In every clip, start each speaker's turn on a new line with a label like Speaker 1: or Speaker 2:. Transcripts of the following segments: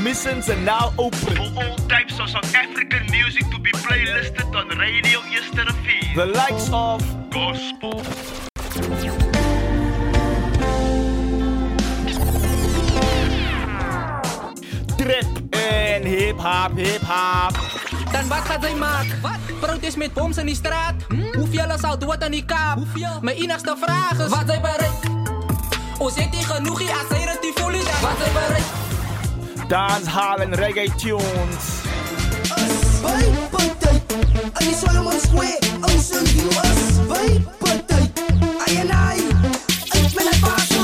Speaker 1: Admissions are now open.
Speaker 2: For all types of South African music to be playlisted on Radio Yesterday.
Speaker 1: The likes of
Speaker 2: Gospel.
Speaker 1: trap en hip hop, hip hop.
Speaker 3: Dan wat gaat zij maken? Wat? Protest met boms in die straat? Hoeveel is al dood aan die kaap? Hoeveel? Mijn enigste vraag is... Wat zij bereikt? O, zit die genoeg hier als zij het die voelen? Wat zij bereikt?
Speaker 1: Dancehall en reggae tunes.
Speaker 4: Vai partij, aan die Solomon Square, aan zijn view us. Vai partij, ai en ai, uit met een paso.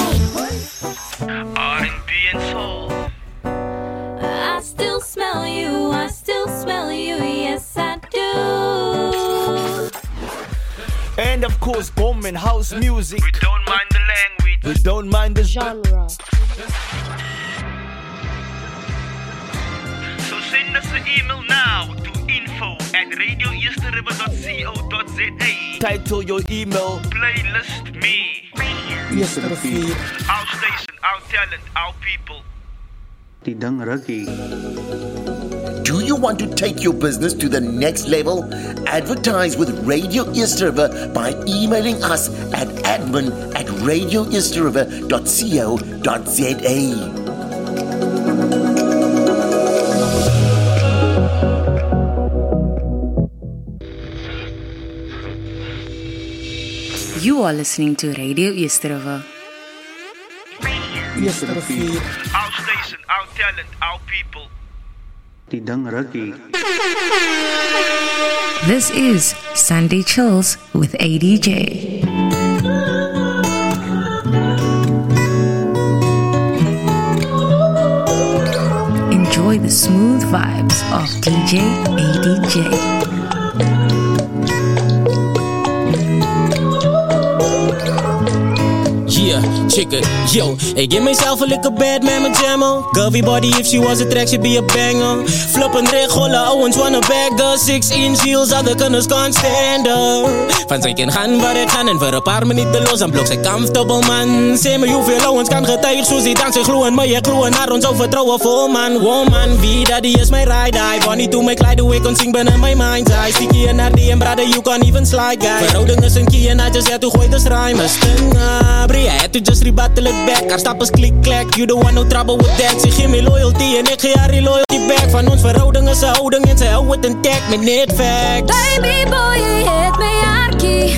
Speaker 2: R&B and soul.
Speaker 5: I still smell you, I still smell you, yes I do.
Speaker 1: And of course, bomb and house music.
Speaker 2: We don't mind the language.
Speaker 1: We don't mind the
Speaker 5: Genre.
Speaker 2: Send us an email now to info at radioeasterriver.co.za.
Speaker 1: title your email.
Speaker 2: Playlist me.
Speaker 4: Yesterday,
Speaker 2: Our station, our talent, our people.
Speaker 6: Tidang Ragi.
Speaker 7: Do you want to take your business to the next level? Advertise with Radio East River by emailing us at admin at radioeastriver.co.za.
Speaker 8: You are listening to Radio East River.
Speaker 4: yesterday,
Speaker 2: Our station, our talent, our people.
Speaker 6: Tidang Ragi.
Speaker 8: This is Sunday Chills with ADJ. Enjoy the smooth vibes of DJ ADJ.
Speaker 9: Yeah, check it. Yo, hey, give myself a little bad man met jammer. Curvy body, if she was a track, she'd be a banger. Flippin' regolle, owens wanna bag the six inch heels, other gunners can't stand her. Van zij kan gaan waar ik gaan en voor een paar minuten los, dan blok zij comfortable man. Zeg me hoeveel owens kan getuigen, zo ze dankzij gloeien, maar je gloeien naar ons overtrouwen vol man. Woman, wie dat die is mijn ride, I want niet to make like the way kon zing binnen mijn mind's eye. Sticky en naar die en brother, you can't even slide guy. Verhouding is een key en I just had to gooi de strijd, stinga. Brie, I had to just rebuttal it back. Haar stap is klik klak, you don't want no trouble with that. Ze geef me loyalty en ik geef haar loyalty back. Van ons verhouding is een houding en zij houdt het intact met net facts.
Speaker 5: Baby boy, je het mij arkie.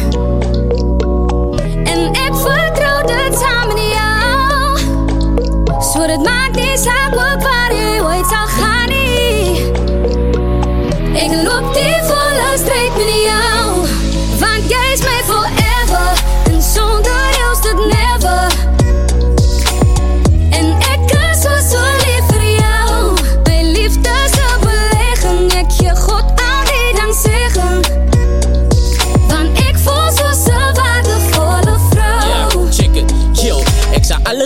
Speaker 5: En ik vertrouw dit samen in jou. Zo het maakt niet uit wat waar je ooit zal gaan. Ik loop die volle strijd met jou.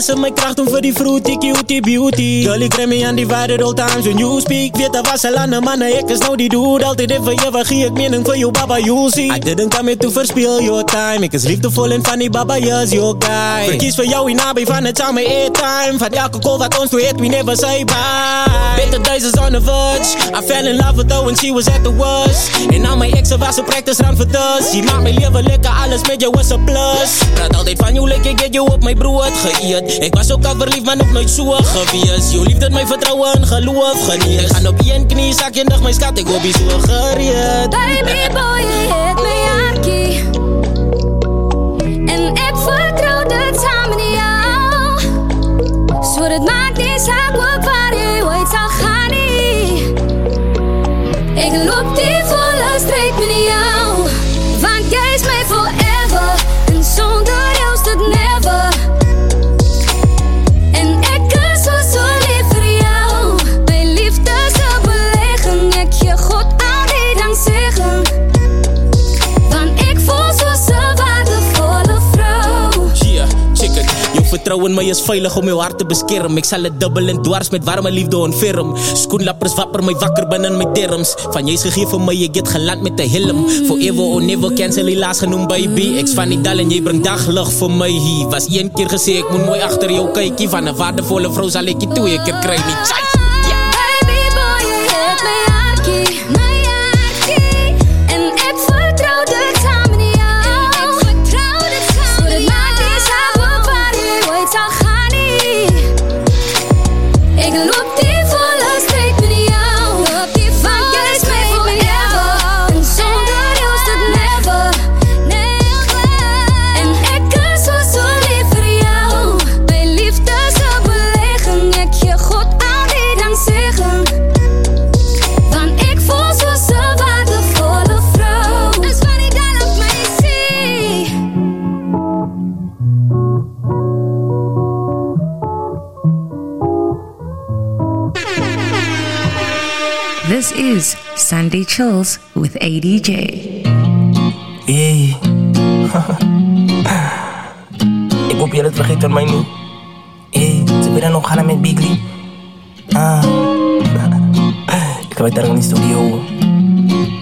Speaker 9: In mijn kracht doen voor die fruity cutie beauty. Krijg me aan die waarde all times when you speak. Dat was al aan de mannen, ik is nou die dude. Altijd even je, wat geef ik mening voor jou, baba, you see. I didn't come here to verspil your time. Ik is liefdevol en funny, baba, yes, your guy. Verkies voor jou in nabij van het mijn airtime. Van elke call wat ons heet, we never say bye. Better days is on the verge. I fell in love with her when she was at the worst. En nou mijn ex was een practice run voor dust. Je maakt mijn leven lekker, alles met jou is een plus. Praat altijd van jou, lekker get you op mijn broer geëerd. Ik was ook al verliefd, maar nog nooit zo geweest. Je liefde, mijn vertrouwen en geloof geniet. Ik ga op één knie, zak je nog mijn schat, ik hoop je zo gereed.
Speaker 5: Baby boy, je het mij arkie. En ik vertrouw dit samen in jou. Zo het maakt niet wat waar je ooit zal gaan. Ik loop die volle strijd met jou. Want
Speaker 9: vertrouwen mij is veilig om jouw hart te beschermen. Ik zal het dubbel en dwars met warme liefde ontferm. Schoenlappers wapper mij wakker binnen mijn derms. Van jij is gegeven mij, je get geland met de helm. Forever or never cancel helaas genoemd baby. Ex van Nidal en jij brengt daglicht voor mij hier. Was één keer gezegd, ik moet mooi achter jou kijken. Van een waardevolle vrouw zal ik je twee keer krijgen. Niet
Speaker 8: Sunday Chills with ADJ.
Speaker 10: Hey. Ik hoop jullie het vergeet van mij niet. Hey, ze willen nog gaan met Bigly. Ah. Ik ga weer in de studio.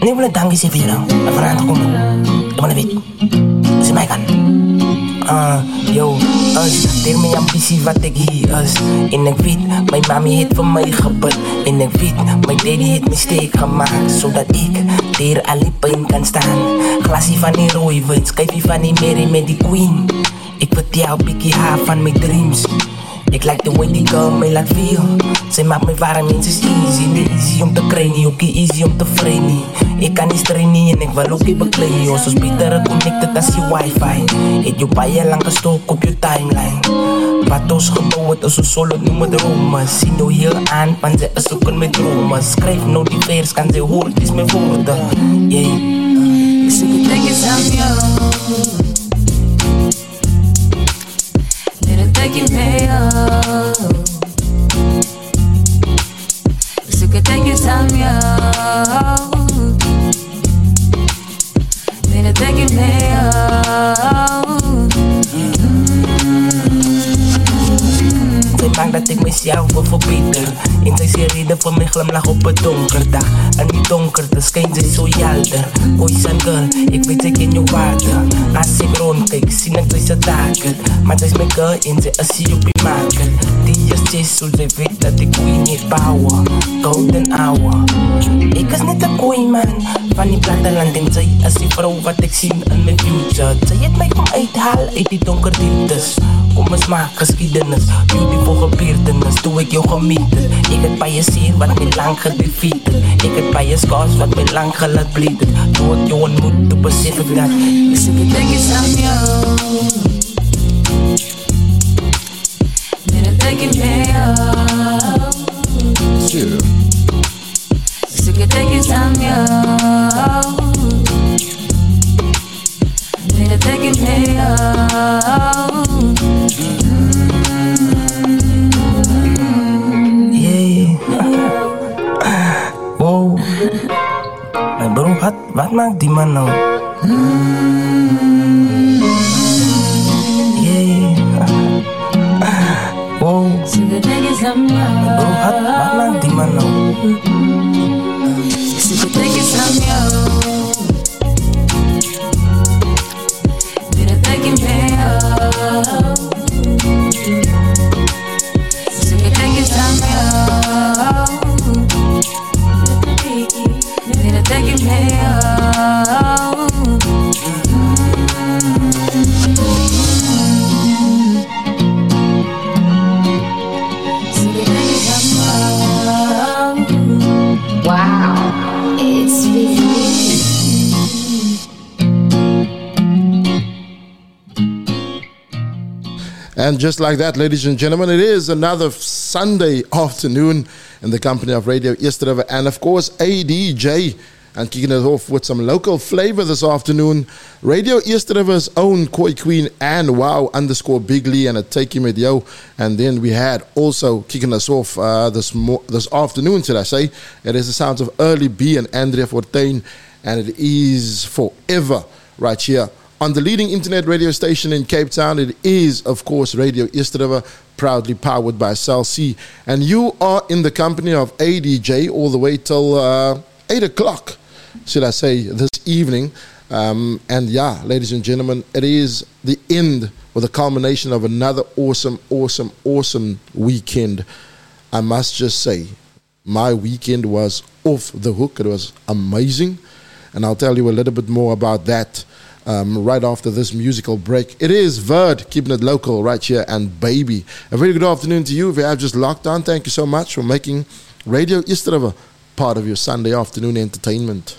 Speaker 10: Nee, wil een dankje zeggen voor. En vanavond komen. Ik wil een week. Ze mij kan. Ah, yo, us, deel mijn ambitie wat ik hier is. En ik weet, mijn mami heeft voor mij gebed. En ik weet, mijn daddy heeft mistake gemaakt. Zodat ik daar alle pijn kan staan. Glasie van die rode wijn, schijfje van die Mary met die queen. Ik vertel Biggie haar van mijn dreams. Ik like the way die girl mij laat feel. Zij maakt me warm en ze is easy. Niet easy om te krijgen, ook easy om te vreden. Ik kan niet trainen en ik wil ook niet bekleden. Zoals beter connected als je wifi. Het je je lang gestoken op je timeline. Wat ons gebouwd is een solo noemen dromen. Zie nou heel aan, want ze is zoeken met dromen. Schrijf nou die vers, kan ze horen, het is mijn woorden. Yeah.
Speaker 11: Ik zie Take time out. Made
Speaker 10: Maakt dat ik mezelf wil verbeteren. In zie reden voor mijn glimlach op een donkerdag. En die donkerte schijnt zij zo helder. Boys en girl, ik weet ik in je waarde. Als ik rondkijk, zie ik zij ze taken. Maar zij is mijn girl en zij is hier op je maken. Die is chase, zo zij weet dat ik queen niet bouwen. Golden hour. Ik is niet een koei man. Van die platteland en zij is die vrouw wat ik zie in mijn future. Zij heeft mij kom uithalen uit die donker dieptes. Kom eens maak geschiedenis, beautiful gebeurtenis. Doe ik jou gemieten Ik het bij je zeer wat mij lang gedefeated. Ik het bij je scars wat mij lang gelaat bleeden Doe het jou ontmoet, toen besef ik dat
Speaker 11: Dus ik denk eens aan jou. Midden denk ik mee jou
Speaker 12: Just like that, ladies and gentlemen, it is another Sunday afternoon in the company of Radio East and, of course, ADJ. And kicking it off with some local flavor this afternoon. Radio East River's own Koi Queen and Wow underscore Bigly and a Take Him. And then we had also kicking us off uh, this mo- this afternoon, should I say. It is the sounds of Early B and Andrea Fortain. And it is forever right here on the leading internet radio station in Cape Town. It is, of course, Radio East proudly powered by Cell C. And you are in the company of ADJ all the way till uh, 8 o'clock, should I say, this evening. Um, and yeah, ladies and gentlemen, it is the end or the culmination of another awesome, awesome, awesome weekend. I must just say, my weekend was off the hook. It was amazing. And I'll tell you a little bit more about that um, right after this musical break. It is Verd, keeping it local right here, and Baby. A very good afternoon to you. If you have just locked on, thank you so much for making Radio East River part of your Sunday afternoon entertainment.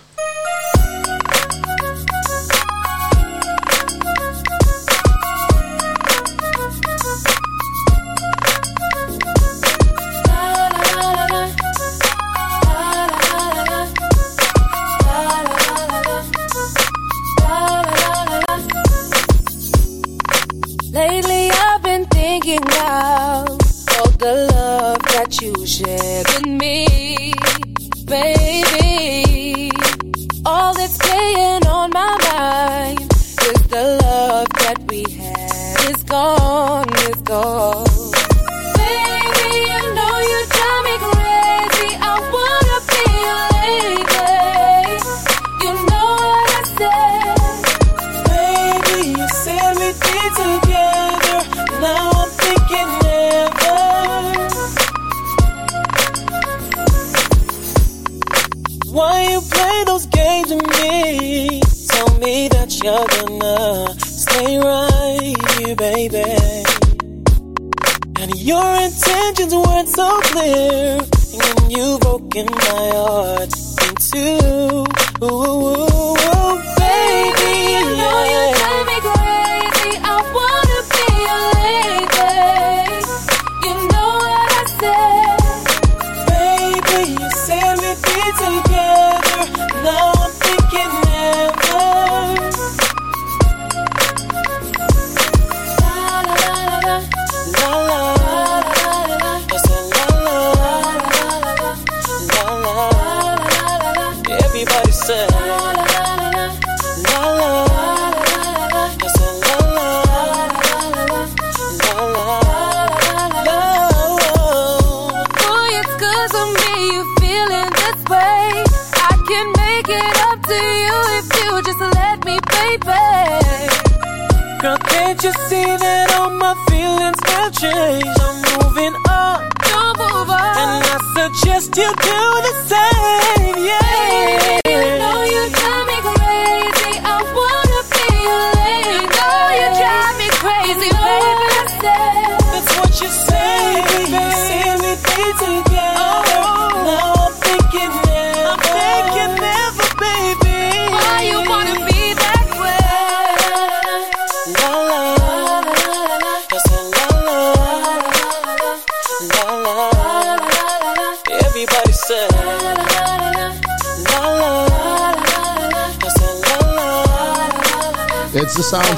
Speaker 13: See that all my feelings have changed?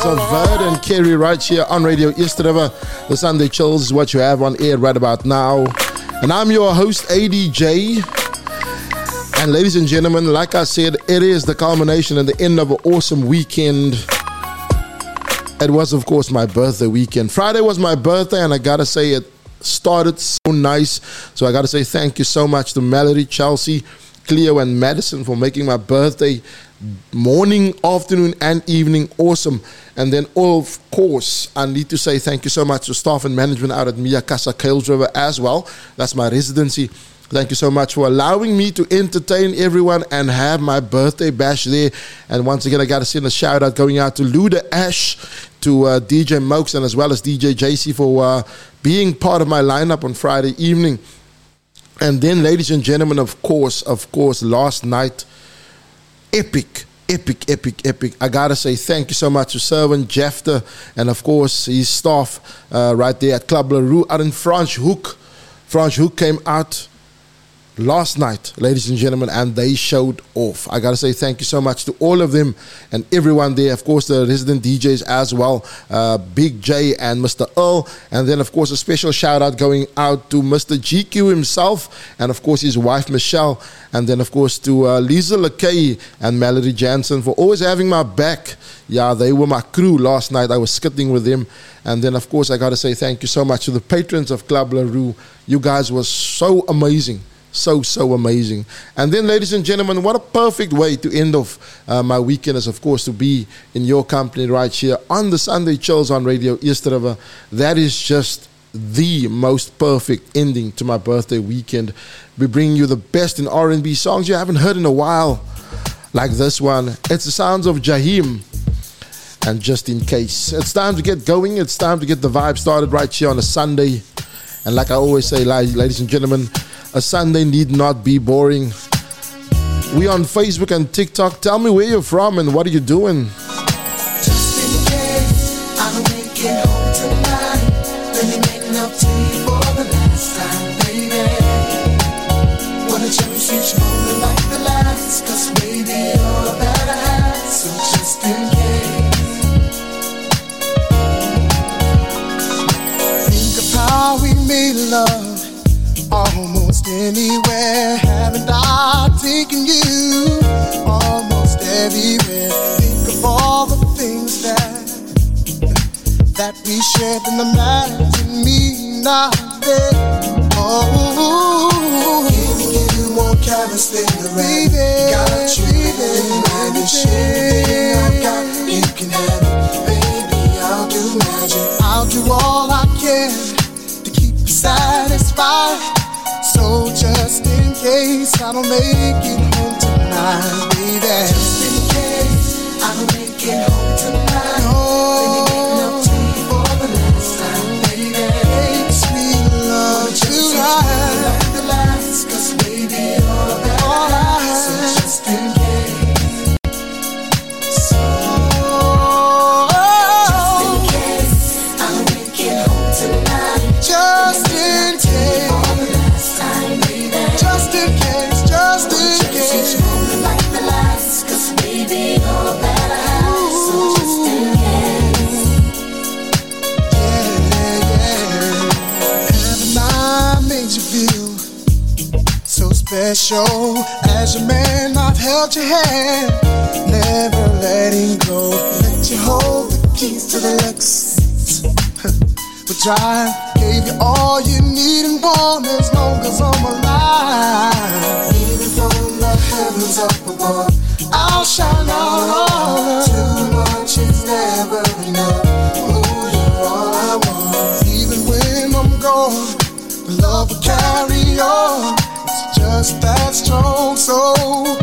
Speaker 12: It's Verd and Kerry right here on Radio East River. The Sunday Chills is what you have on air right about now. And I'm your host, ADJ. And ladies and gentlemen, like I said, it is the culmination and the end of an awesome weekend. It was, of course, my birthday weekend. Friday was my birthday, and I gotta say, it started so nice. So I gotta say thank you so much to Melody, Chelsea, Cleo, and Madison for making my birthday morning, afternoon, and evening awesome. And then, of course, I need to say thank you so much to staff and management out at Mia Casa Kuils River as well. That's my residency. Thank you so much for allowing me to entertain everyone and have my birthday bash there. And once again, I got to send a shout out going out to Luda Ash, to uh, DJ Mokes, and as well as DJ JC for uh, being part of my lineup on Friday evening. And then, ladies and gentlemen, of course, of course, last night, epic, epic, epic, epic. I gotta say thank you so much to Servant Jefter and of course his staff uh, right there at Club LaRue out in Franschhoek. French Hook came out last night, ladies and gentlemen, and they showed off. I gotta say thank you so much to all of them and everyone there. Of course, the resident DJs as well, uh, Big J and Mr. Earl, and then of course a special shout out going out to Mr. GQ himself, and of course his wife Michelle, and then of course to uh, Lisa LeKay and Melody Jansen for always having my back. Yeah, they were my crew last night. I was skitting with them. And then, of course, I got to say thank you so much to the patrons of Club LaRue. You guys were so amazing so so amazing. And then ladies and gentlemen what a perfect way to end off uh, my weekend is of course to be in your company right here on the sunday chills on radio east that is just the most perfect ending to my birthday weekend. We bring you the best in r&b songs you haven't heard in a while like this one. It's the sounds of Jaheim and just in case it's time to get going. It's time to get the vibe started right here on a sunday. And like i always say ladies and gentlemen a Sunday need not be boring. We on Facebook and TikTok. Tell me where you're from and what are you doing?
Speaker 14: Anywhere. Haven't I
Speaker 15: thinking you almost everywhere. Think of all the things that that we shared in the night and me not there. Oh, giving you more carrots than the baby. Got you, baby, everything I got. You can have it, baby. I'll do magic. I'll do all I can to keep you satisfied. So just in case I don't make it home tonight, baby. Just in case I don't make it home tonight. Special? As your man, I've held your hand, never letting go. Let you hold the keys to the Lexus. But drive, gave you all you need and want as long as I'm alive. Even from the heavens up above, I'll shine out Too much is never enough. Ooh, you're all I want. Even when I'm gone, love will carry on. That strong, so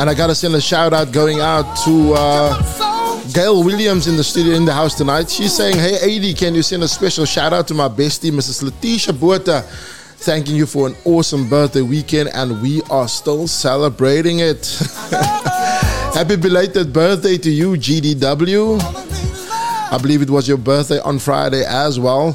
Speaker 12: And I gotta send a shout out going out to uh, Gail Williams in the studio in the house tonight. She's saying, Hey AD, can you send a special shout out to my bestie, Mrs. Letitia Botha? Thanking you for an awesome birthday weekend, and we are still celebrating it. Happy belated birthday to you, GDW. I believe it was your birthday on Friday as well.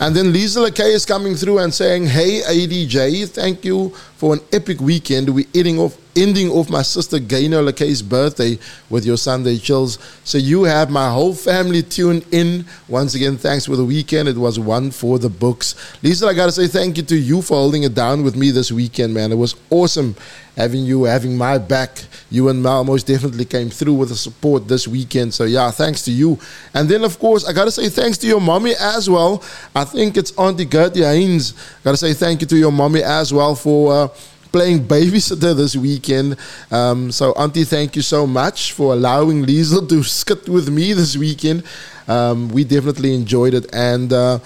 Speaker 12: And then Lisa LeKay is coming through and saying, Hey ADJ, thank you for an epic weekend. We're ending off ending off my sister Gaynor LeKay's birthday with your Sunday chills. So you have my whole family tuned in. Once again, thanks for the weekend. It was one for the books. Lisa, I gotta say thank you to you for holding it down with me this weekend, man. It was awesome having you, having my back. You and Mal most definitely came through with the support this weekend. So yeah, thanks to you. And then of course, I gotta say thanks to your mommy as well. I think it's Auntie Gertie Haynes. Gotta say thank you to your mommy as well for uh, playing babysitter this weekend. Um, so, Auntie, thank you so much for allowing Liesel to skit with me this weekend. Um, we definitely enjoyed it. And uh,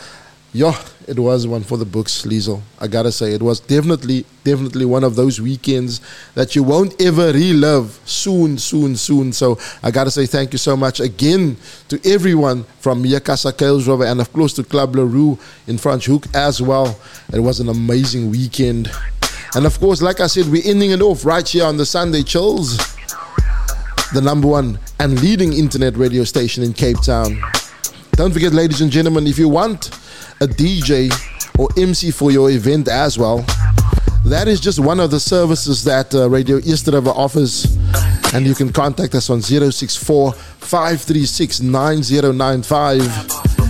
Speaker 12: yeah, it was one for the books, Liesel. I gotta say, it was definitely, definitely one of those weekends that you won't ever relive soon, soon, soon. So I gotta say thank you so much again to everyone from Yakasa Kales and of course to Club LaRue in Franschhoek as well. It was an amazing weekend. And of course, like I said, we're ending it off right here on the Sunday Chills, the number one and leading internet radio station in Cape Town. Don't forget, ladies and gentlemen, if you want a DJ or MC for your event as well, that is just one of the services that uh, Radio East River offers. And you can contact us on 064 536 9095.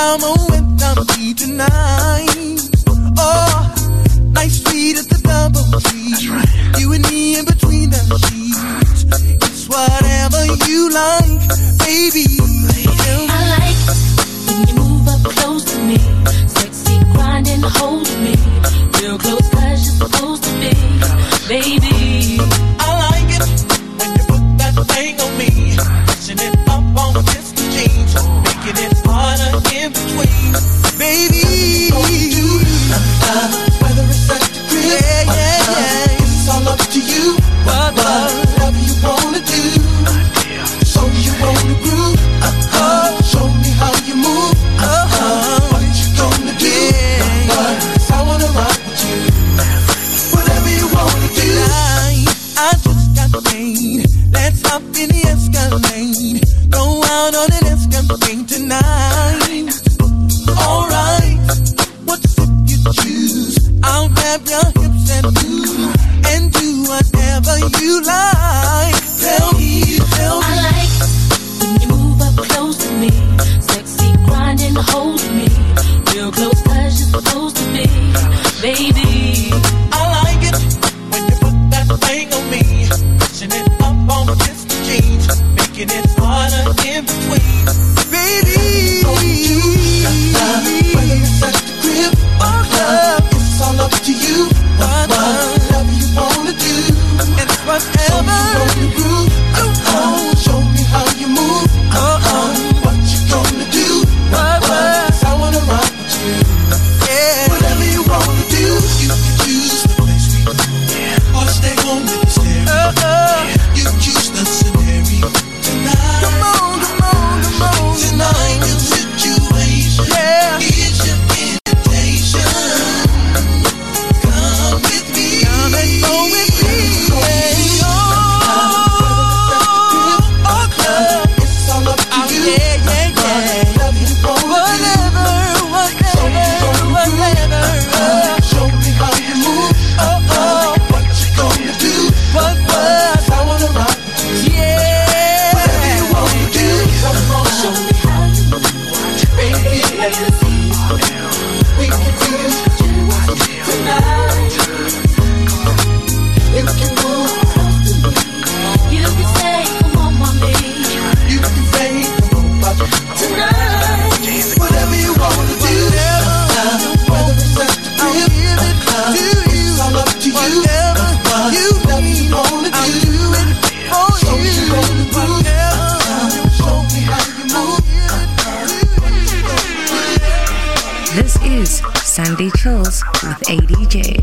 Speaker 16: I'm a wimp, I'm. Oh, nice sweet at the double Right. You and me in between the sheets. It's whatever you like, baby.
Speaker 17: I like when you move up close to me. Sexy grinding, holding me. Real you're supposed to be,
Speaker 4: baby. you
Speaker 13: love. Sunday Chills with
Speaker 12: ADJs.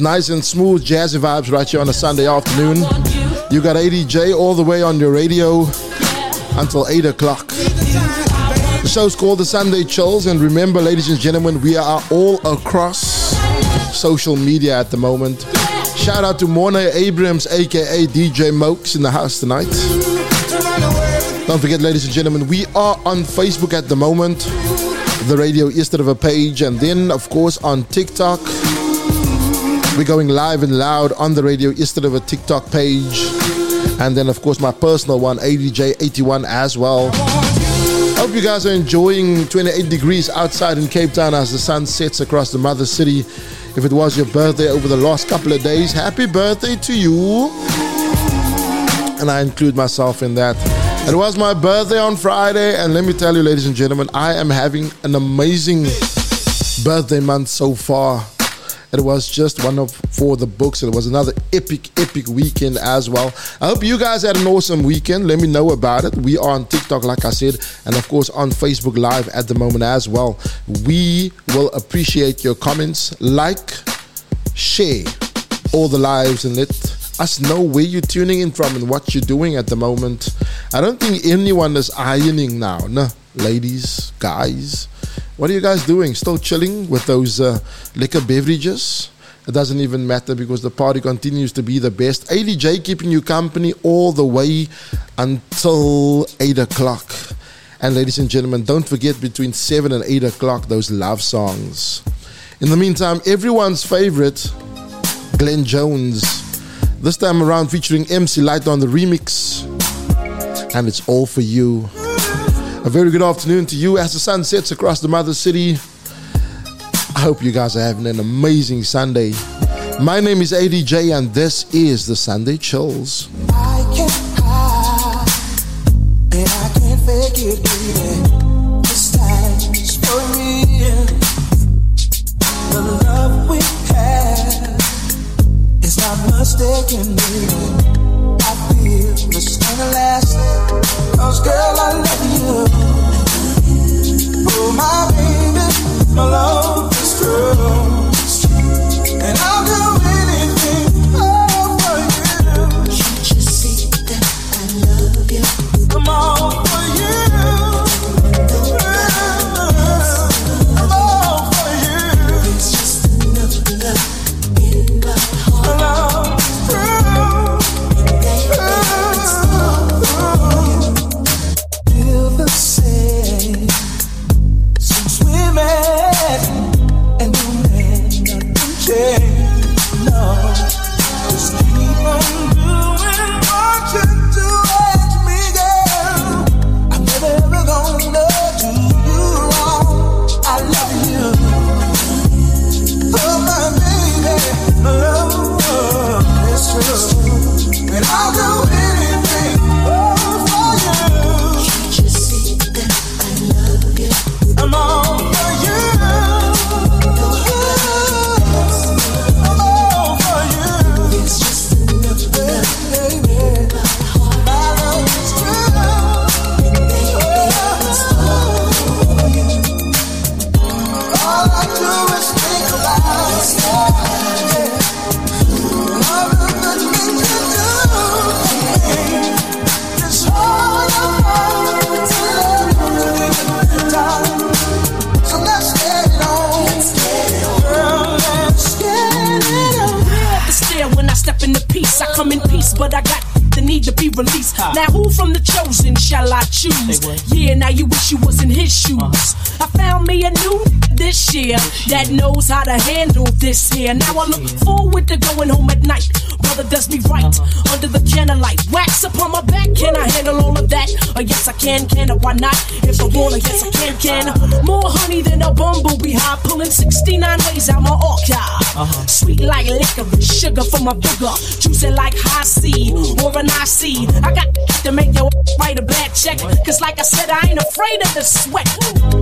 Speaker 12: Nice and smooth, jazzy vibes right here on a Sunday afternoon. You got ADJ all the way on your radio until 8 o'clock. The show's called The Sunday Chills, and remember, ladies and gentlemen, we are all across social media at the moment. Shout out to Morna Abrams, aka DJ Mokes, in the house tonight. Don't forget, ladies and gentlemen, we are on Facebook at the moment, the Radio East River page, and then, of course, on TikTok. We're going live and loud on the Radio instead of a TikTok page, and then, of course, my personal one, ADJ81, as well. Hope you guys are enjoying 28 degrees outside in Cape Town as the sun sets across the mother city. If it was your birthday over the last couple of days, happy birthday to you. And I include myself in that. It was my birthday on Friday, and let me tell you, ladies and gentlemen, I am having an amazing birthday month so far. It was just one of for the books. It was another epic, epic weekend as well. I hope you guys had an awesome weekend. Let me know about it. We are on TikTok, like I said, and of course on Facebook Live at the moment as well. We will appreciate your comments. Like, share all the lives, and let us know where you're tuning in from and what you're doing at the moment. I don't think anyone is ironing now, no, ladies, guys. What are you guys doing? Still chilling with those uh, liquor beverages? It doesn't even matter because the party continues to be the best. ADJ keeping you company all the way until 8 o'clock. And ladies and gentlemen, don't forget between 7 and 8 o'clock those love songs. In the meantime, everyone's favorite, Glenn Jones. This time around featuring MC Lyte on the remix. And it's all for you. A very good afternoon to you as the sun sets across the mother city. I hope you guys are having an amazing Sunday. My name is ADJ and this is the Sunday Chills.
Speaker 14: Mistaken. I feel it's gonna last. Cause girl, I love you. Oh, my baby, my love is true.
Speaker 18: That knows how to handle this here. Now I look forward to going home at night. Brother does me right uh-huh. under the candlelight. Wax upon my back, can I handle all of that? Oh yes I can, can I? Why not? If I wanna, yes I can, can. More honey than a bumblebee high, pulling 69 ways out my archive. Uh-huh. Sweet like liquor, sugar for my vigor. Juicy like high C or an IC. I got to make your write a bad check. Cause like I said, I ain't afraid of the sweat.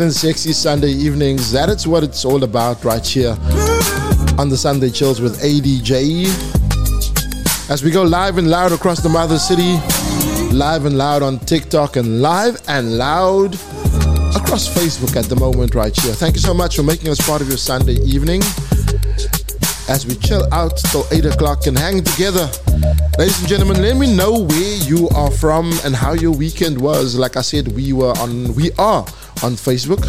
Speaker 12: Smooth and sexy Sunday evenings. That is what it's all about right here on the Sunday Chills with ADJ. As we go live and loud across the mother city, live and loud on TikTok, and live and loud across Facebook at the moment right here. Thank you so much for making us part of your Sunday evening as we chill out till 8 o'clock and hang together. Ladies and gentlemen, let me know where you are from and how your weekend was. Like I said, we were on, we are on Facebook.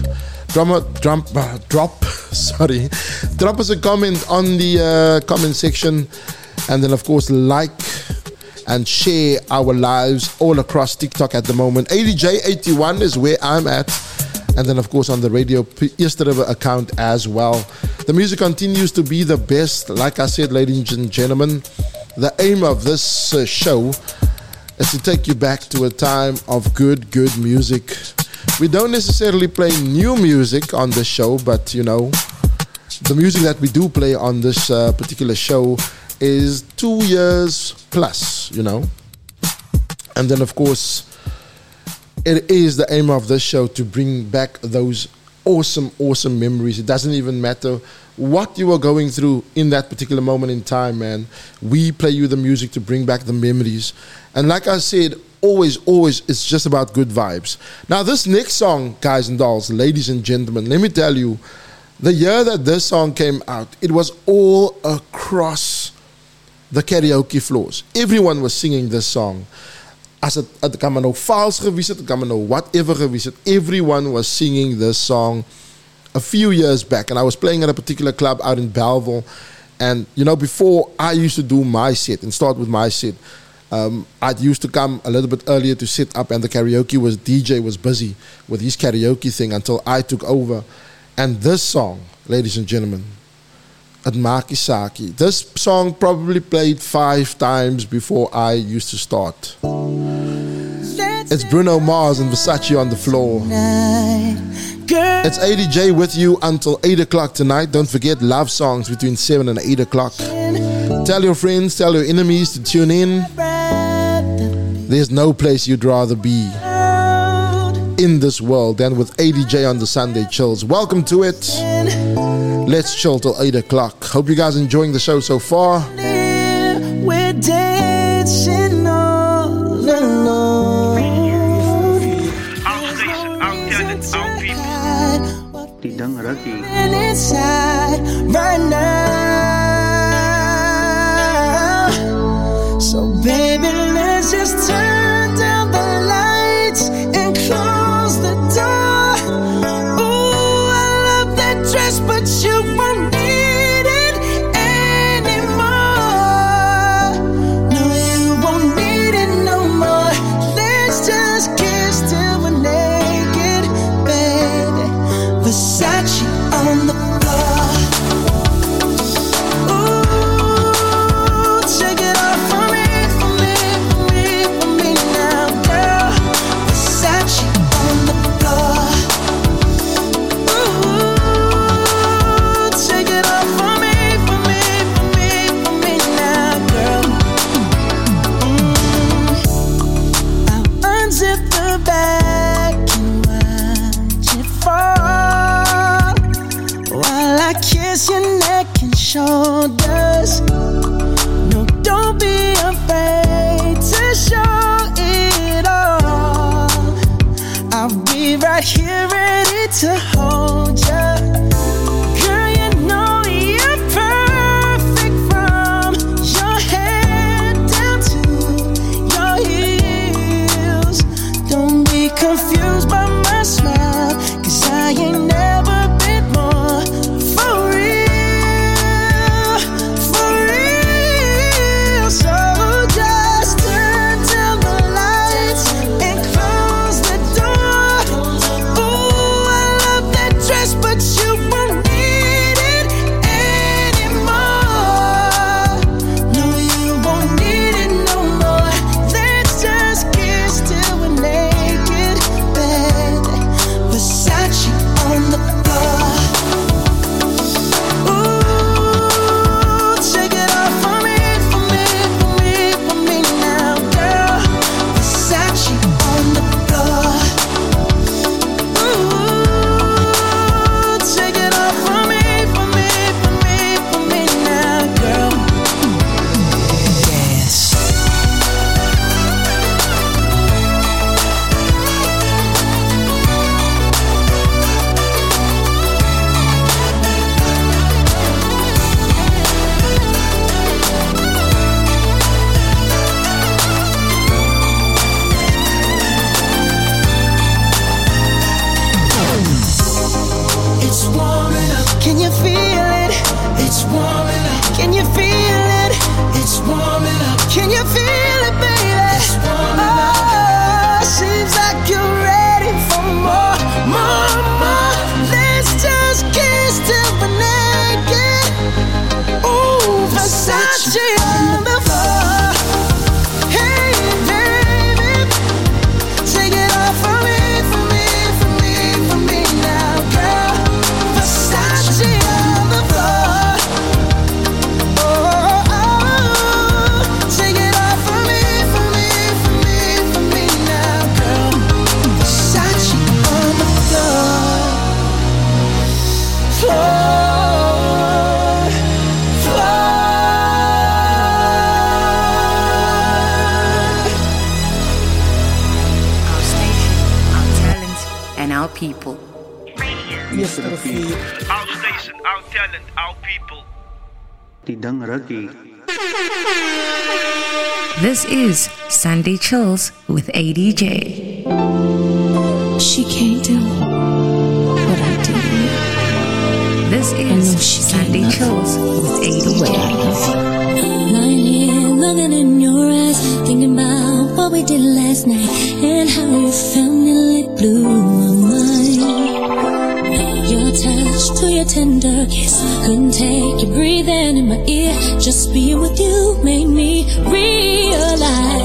Speaker 12: Drummer, drum, uh, drop, sorry, drop us a comment on the uh, comment section, and then of course like and share our lives all across TikTok at the moment. ADJ81 is where I'm at. And then, of course, on the Radio East River account as well. The music continues to be the best. Like I said, ladies and gentlemen, the aim of this uh, show is to take you back to a time of good, good music. We don't necessarily play new music on the show, but you know, the music that we do play on this uh, particular show is two years plus, you know. And then, of course, it is the aim of this show to bring back those awesome, awesome memories. It doesn't even matter what you are going through in that particular moment in time, man. We play you the music to bring back the memories. And like I said, always, always, it's just about good vibes. Now, this next song, guys and dolls, ladies and gentlemen, let me tell you, the year that this song came out, it was all across the karaoke floors. Everyone was singing this song. As het, het kan maar nou vals gewees nou whatever gewees. Everyone was singing this song a few years back. And I was playing at a particular club out in Belleville. And, you know, before I used to do my set and start with my set, um, I used to come a little bit earlier to sit up and the karaoke was, DJ was busy with his karaoke thing until I took over. And this song, ladies and gentlemen, at Makisaki. This song probably played five times before I used to start. It's Bruno Mars and Versace on the floor. It's ADJ with you until 8 o'clock tonight. Don't forget love songs between 7 and 8 o'clock. Tell your friends, tell your enemies to tune in. There's no place you'd rather be in this world than with ADJ on the Sunday Chills. Welcome to it. Let's chill till 8 o'clock. Hope you guys enjoying the show so far.
Speaker 8: This is Sunday Chills with ADJ.
Speaker 17: She can't do what I do.
Speaker 8: This is Sunday Chills with ADJ.
Speaker 17: Lying here, looking in your eyes, thinking about what we did last night and how you to your tender kiss. Couldn't take your breathing in my ear. Just being with you made me realize.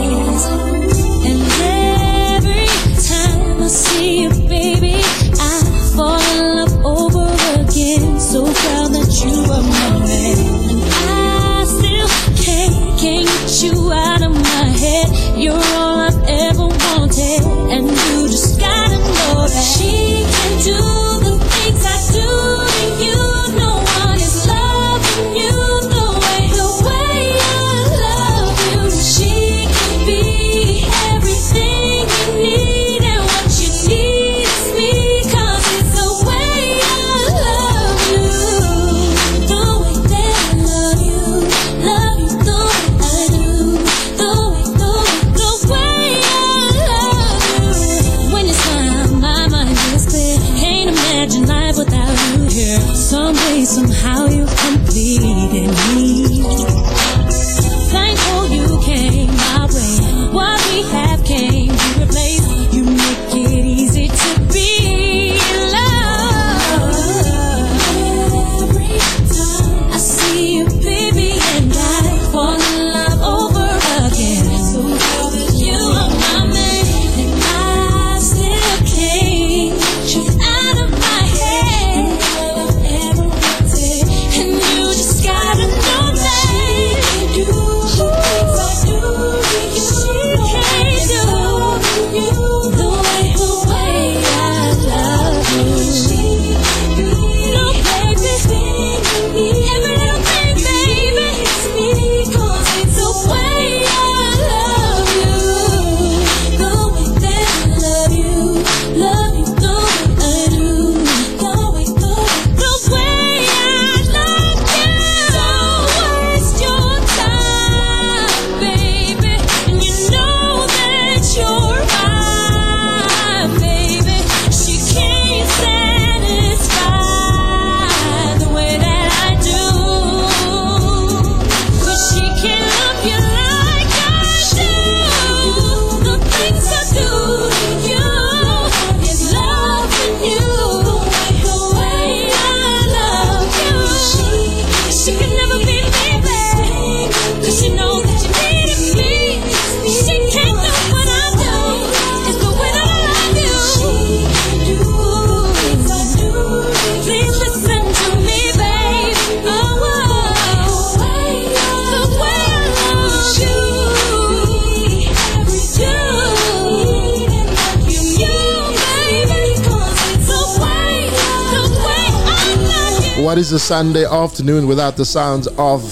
Speaker 17: What is
Speaker 12: a Sunday afternoon without the sounds of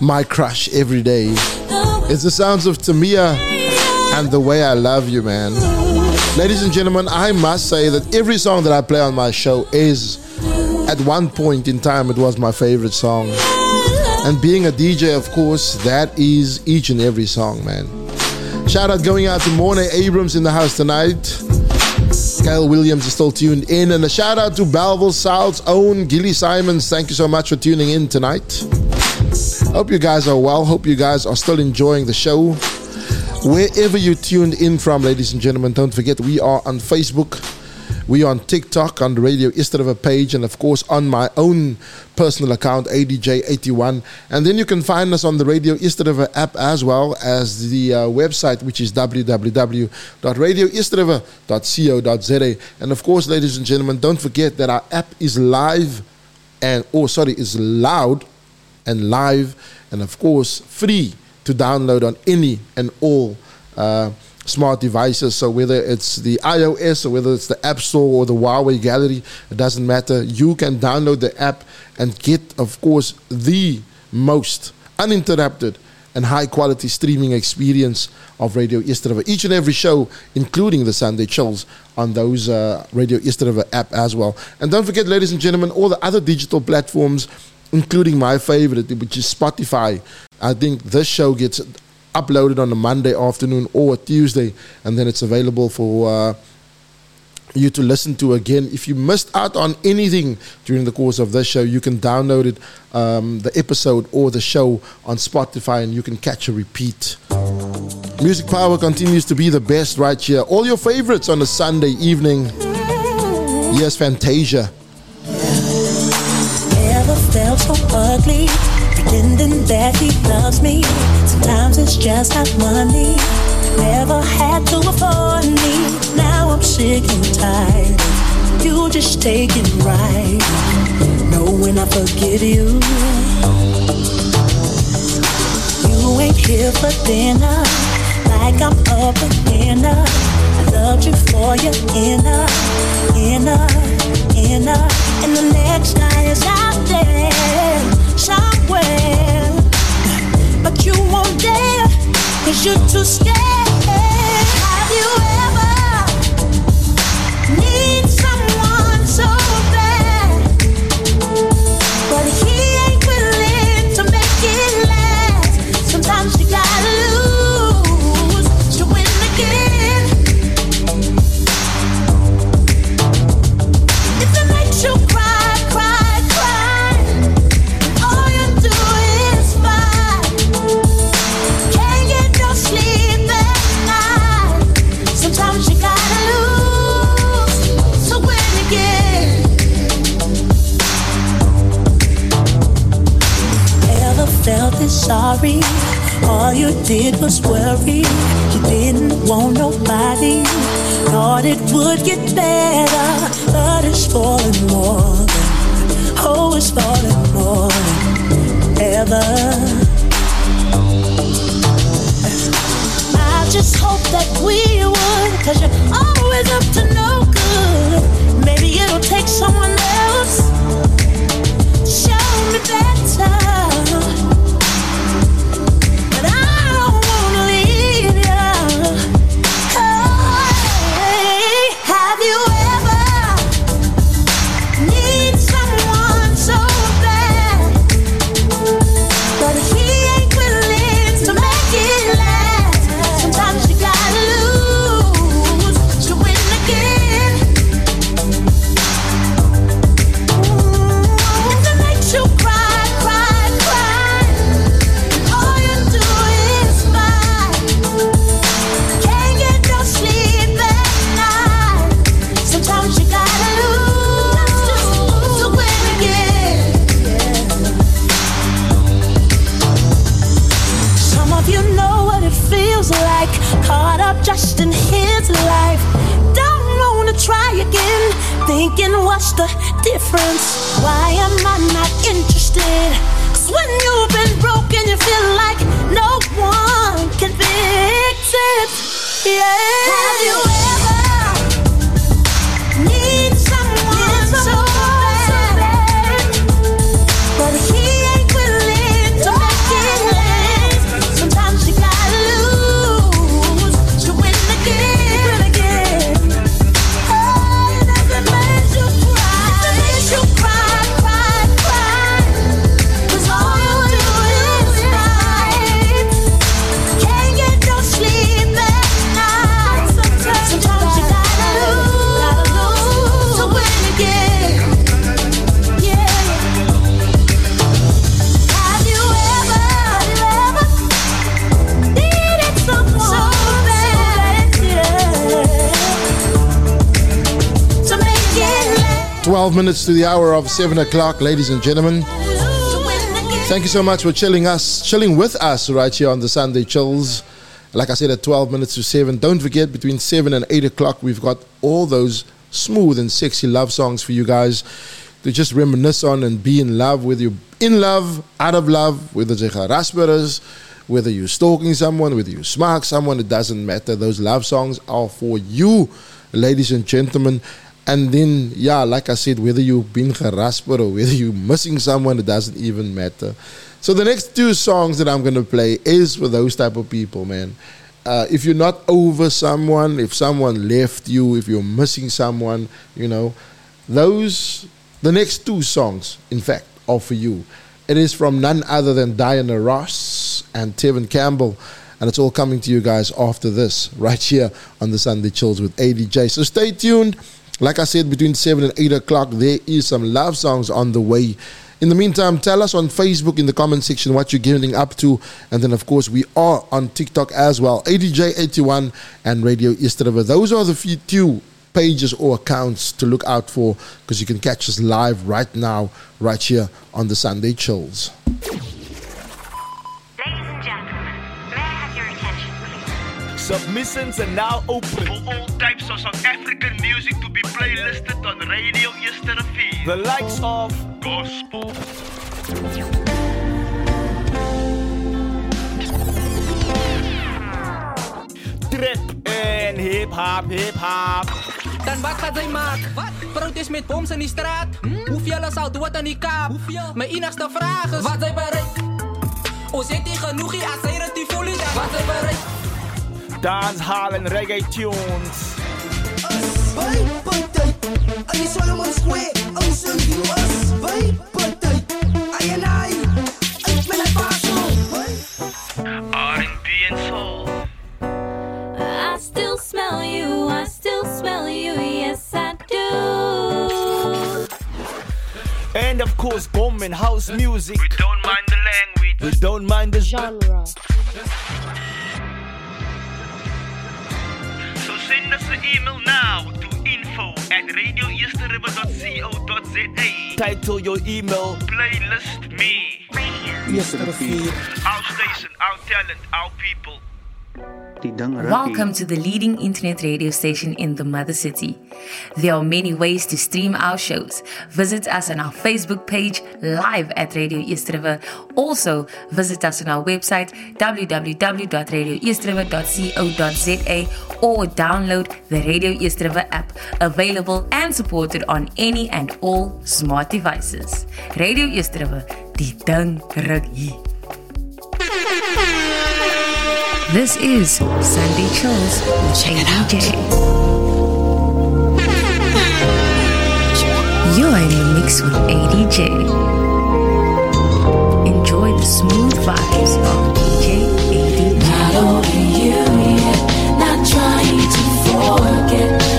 Speaker 12: my crush every day? It's the sounds of Tamia and the way I love you, man. Ladies and gentlemen, I must say that every song that I play on my show is, at one point in time, it was my favorite song. And being a DJ, of course, that is each and every song, man. Shout out going out to Mornay Abrams in the house tonight. Kyle Williams is still tuned in. And a shout out to Belleville South's own Gilly Simons. Thank you so much for tuning in tonight. Hope you guys are well. Hope you guys are still enjoying the show. Wherever you tuned in from, ladies and gentlemen, don't forget we are on Facebook. We are on TikTok on the Radio East River page, and of course on my own personal account, ADJ81. And then you can find us on the Radio East River app as well as the uh, website, which is www.radioeastriver.co.za. And of course, ladies and gentlemen, don't forget that our app is live and, oh, sorry, is loud and live and, of course, free to download on any and all. Uh, smart devices. So whether it's the iOS or whether it's the App Store or the Huawei Gallery, it doesn't matter. You can download the app and get, of course, the most uninterrupted and high quality streaming experience of Radio East River. Each and every show, including the Sunday Chills, on those uh, Radio East River app as well. And don't forget, ladies and gentlemen, all the other digital platforms, including my favorite, which is Spotify. I think this show gets uploaded on a Monday afternoon or a Tuesday, and then it's available for uh, you to listen to again. If you missed out on anything during the course of this show, you can download it, um, the episode or the show on Spotify, and you can catch a repeat. Music Power continues to be the best right here. All your favorites on a Sunday evening. Yes, Fantasia.
Speaker 17: Never felt so ugly pretending that he loves me. Sometimes it's just not money. Never had to afford me. Now I'm sick and tired. You just take it right. Know when I forgive you. You ain't here for dinner. Like I'm up again. I loved you for your inner, inner, inner. And the next guy is out there somewhere. But you won't dare, cause you're too scared. Have you ever sorry? All you did was worry. You didn't want nobody. Thought it would get better, but it's falling more than, oh, it's falling more than ever. I just hope that we would, cause you're always up to no good. Maybe it'll take someone else. Show me better. To the
Speaker 12: hour of 7 o'clock, ladies and gentlemen. Thank you so much for chilling us, chilling with us right here on the Sunday Chills. Like I said, at 12 minutes to 7. Don't forget, between 7 and 8 o'clock, we've got all those smooth and sexy love songs for you guys to just reminisce on and be in love, whether you're in love, out of love, whether you're raspberries, whether you're stalking someone, whether you smack someone, it doesn't matter. Those love songs are for you, ladies and gentlemen. And then, yeah, like I said, whether you've been harassed or whether you're missing someone, it doesn't even matter. So the next two songs that I'm going to play is for those type of people, man. Uh, if you're not over someone, if someone left you, if you're missing someone, you know, those, the next two songs, in fact, are for you. It is from none other than Diana Ross and Tevin Campbell. And it's all coming to you guys after this, right here on the Sunday Chills with ADJ. So stay tuned. Like I said, between 7 and 8 o'clock, there is some love songs on the way. In the meantime, tell us on Facebook in the comment section what you're getting up to. And then, of course, we are on TikTok as well. ADJ81 and Radio East. Those are the few two pages or accounts to look out for because you can catch us live right now, right here on the Sunday Chills.
Speaker 1: Submissions are now open.
Speaker 2: For all types of South African music to be playlisted on Radio Yesterday.
Speaker 1: The likes of
Speaker 2: Gospel.
Speaker 1: Trip en hip hop, hip hop.
Speaker 3: Dan wat gaat zij maken? Protest met boms in die straat? Hoeveel zal wat aan die kaap? Mijn enigste vraag is: wat zij bereikt? O zit die genoeg hier als zij het die voelen? Wat zij bereikt?
Speaker 1: Dancehall en reggae tunes.
Speaker 2: R&B and soul.
Speaker 17: I still smell you, I still smell you, yes I do.
Speaker 1: And of course, bomb house music.
Speaker 2: We don't mind the language.
Speaker 1: We don't mind the
Speaker 2: genre. Send us an email now to info at radioeastriver.co.za.
Speaker 1: Title your email.
Speaker 2: Playlist me.
Speaker 12: Yesterday.
Speaker 2: Our station, our talent, our people.
Speaker 8: Welcome to the leading internet radio station in the mother city. There are many ways to stream our shows. Visit us on our Facebook page live at Radio East River. Also, visit us on our website www.radioeastriver.co.za or download the Radio East River app, available and supported on any and all smart devices. Radio East River, die ding. This is Sunday Chills with ADJ. You're in the mix with ADJ. Enjoy the smooth vibes of DJ ADJ.
Speaker 19: Not over you yet, not trying to forget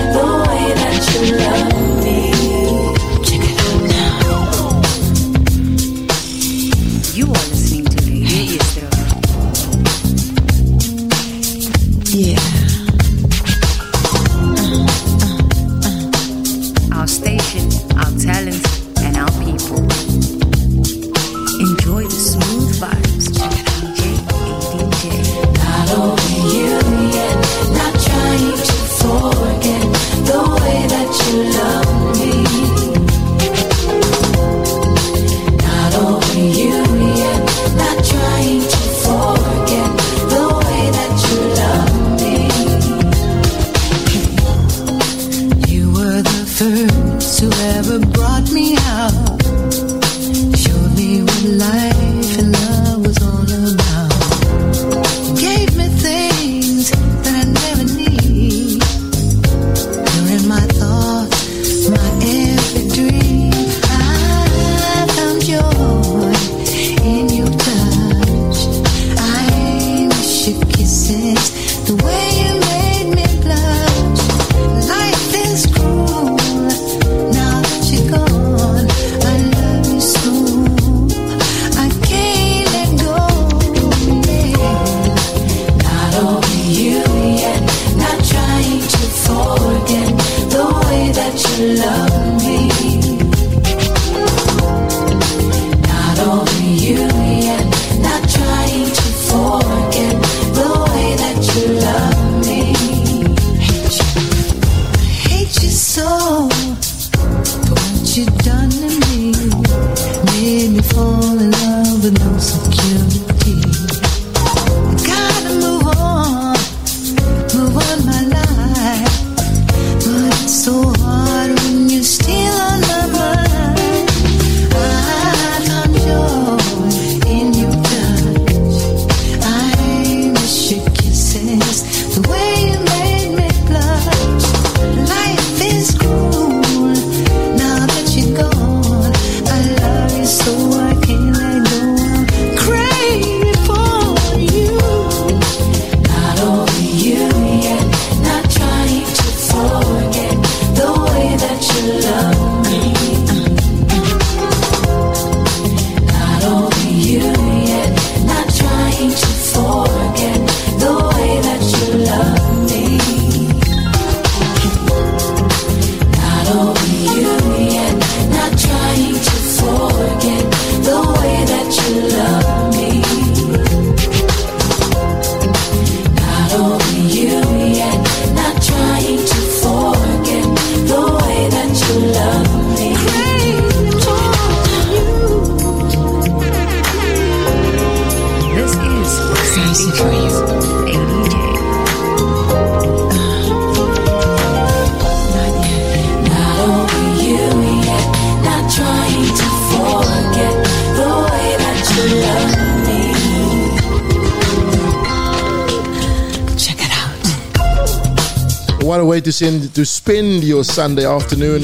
Speaker 8: to
Speaker 12: send to spend your Sunday afternoon.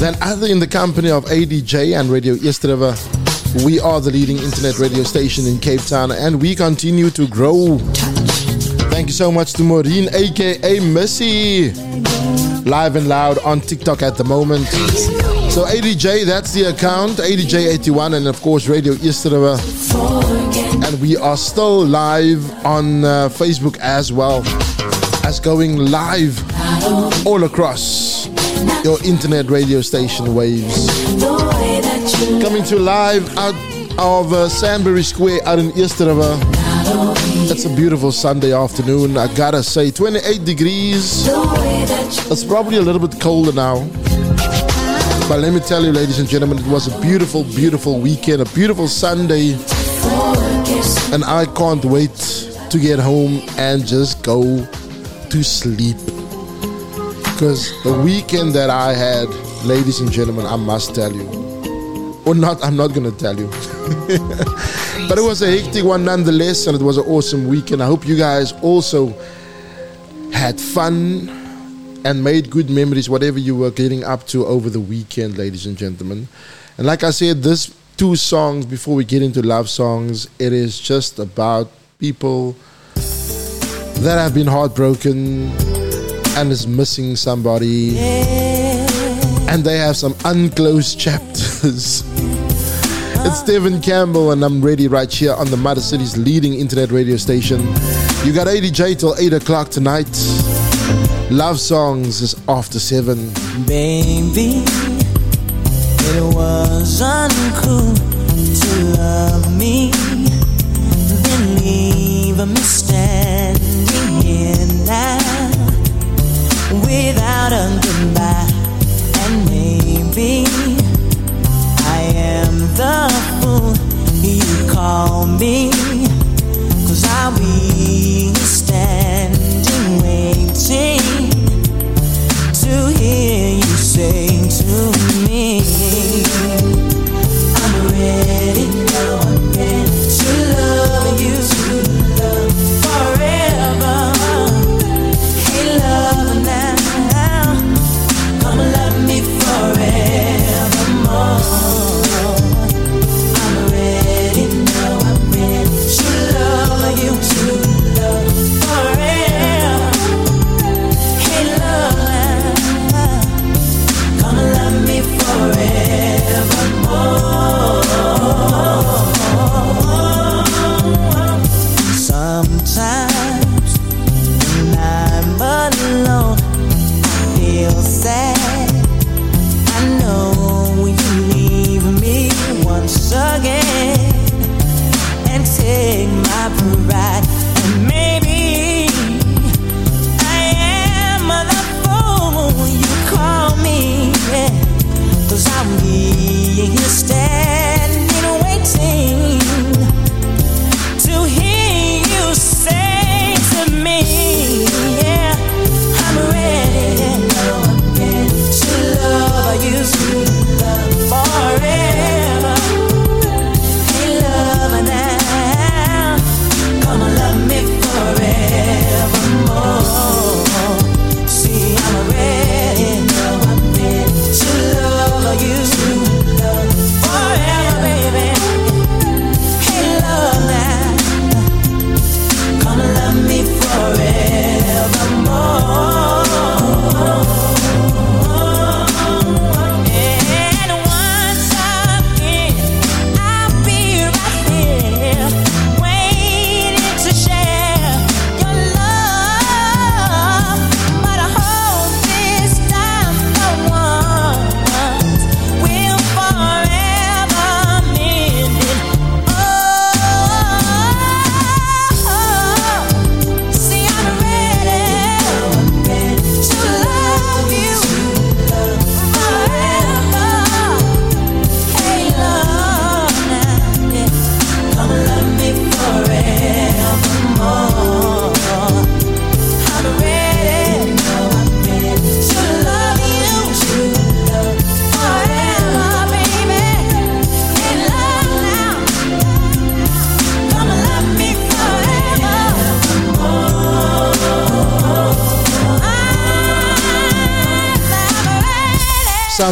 Speaker 12: Then, other in the company of ADJ and Radio East River, we are the leading internet radio station in Cape Town, and we continue to grow. Thank you so much to Maureen, aka Missy, live and loud on TikTok at the moment. So ADJ, that's the account, ADJ81, and of course Radio East River. And we are still live on uh, Facebook as well as going live all across your internet radio station waves. Coming to live out of uh, Sandbury Square out in East. It's a beautiful Sunday afternoon. I gotta say, 28 degrees. It's probably a little bit colder now. But let me tell you, ladies and gentlemen, it was a beautiful, beautiful weekend, a beautiful Sunday. And I can't wait to get home and just go to sleep. Because the weekend that I had, ladies and gentlemen, I must tell you. Or not, I'm not going to tell you. but it was a hectic one nonetheless, and it was an awesome weekend. I hope you guys also had fun and made good memories, whatever you were getting up to over the weekend, ladies and gentlemen. And like I said, this two songs before we get into love songs, it is just about people that have been heartbroken and is missing somebody and they have some unclosed chapters. it's Tevin Campbell and I'm ready right here on the Mother City's leading internet radio station. You got ADJ till 8 o'clock tonight. Love Songs is after 7.
Speaker 13: Baby, it was uncool to love me, then leave a mistake now without a goodbye. And maybe I am the fool you call me. Cause I'll be standing waiting to hear you say to me,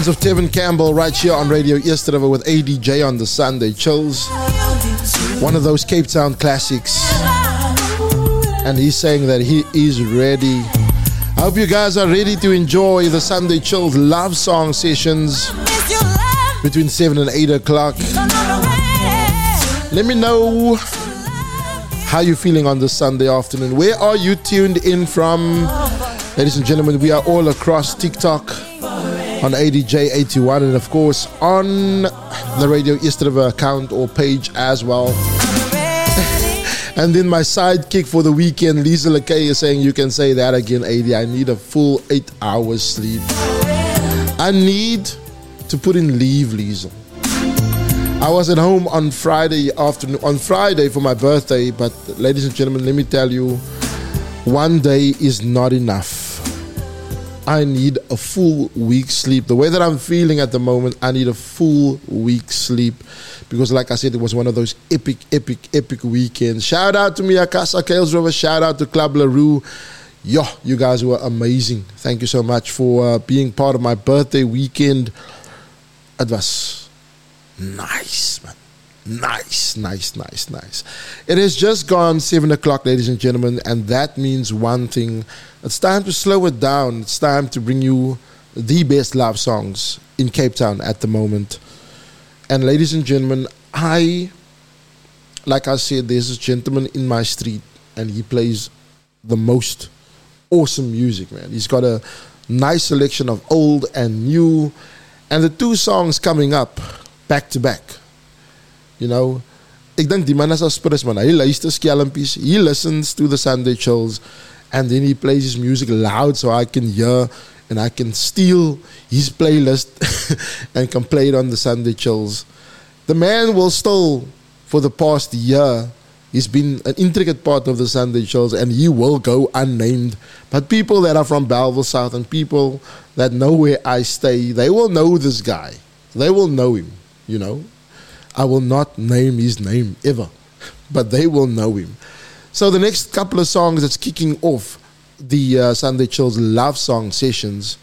Speaker 12: Sounds of Tevin Campbell right here on Radio East River with ADJ on the Sunday Chills. One of those Cape Town classics. And he's saying that he is ready. I hope you guys are ready to enjoy the Sunday Chills love song sessions between 7 and 8 o'clock. Let me know how you're feeling on this Sunday afternoon. Where are you tuned in from? Ladies and gentlemen, we are all across TikTok on ADJ81 and of course on the Radio East account or page as well. and then my sidekick for the weekend, Lisa LeKay, is saying you can say that again, AD. I need a full eight hours sleep. I need to put in leave, Lisa. I was at home on Friday afternoon, on Friday for my birthday, but ladies and gentlemen, let me tell you, one day is not enough. I need a full week's sleep. The way that I'm feeling at the moment, I need a full week's sleep because, like I said, it was one of those epic, epic, epic weekends. Shout out to Mia Casa Kuils River. Shout out to Club LaRue. Yo, you guys were amazing. Thank you so much for uh, being part of my birthday weekend. It was nice, man. Nice, nice, nice, nice. It has just gone seven o'clock, ladies and gentlemen, and that means one thing. It's time to slow it down. It's time to bring you the best love songs in Cape Town at the moment. And ladies and gentlemen, I, like I said, there's a gentleman in my street, and he plays the most awesome music, man. He's got a nice selection of old and new, and the two songs coming up back to back you know, ek dink die man is aspirus man. Hy luister skelmpies. He listens to the Sunday chills and then he plays his music loud so I can hear and I can steal his playlist and can play it on the Sunday chills. The man will still for the past year He's been an intricate part of the Sunday chills and he will go unnamed. But people that are from Bellville South and people that know where I stay, they will know this guy. They will know him, you know. I will not name his name ever, but they will know him. So the next couple of songs that's kicking off the uh, Sunday Chills love song sessions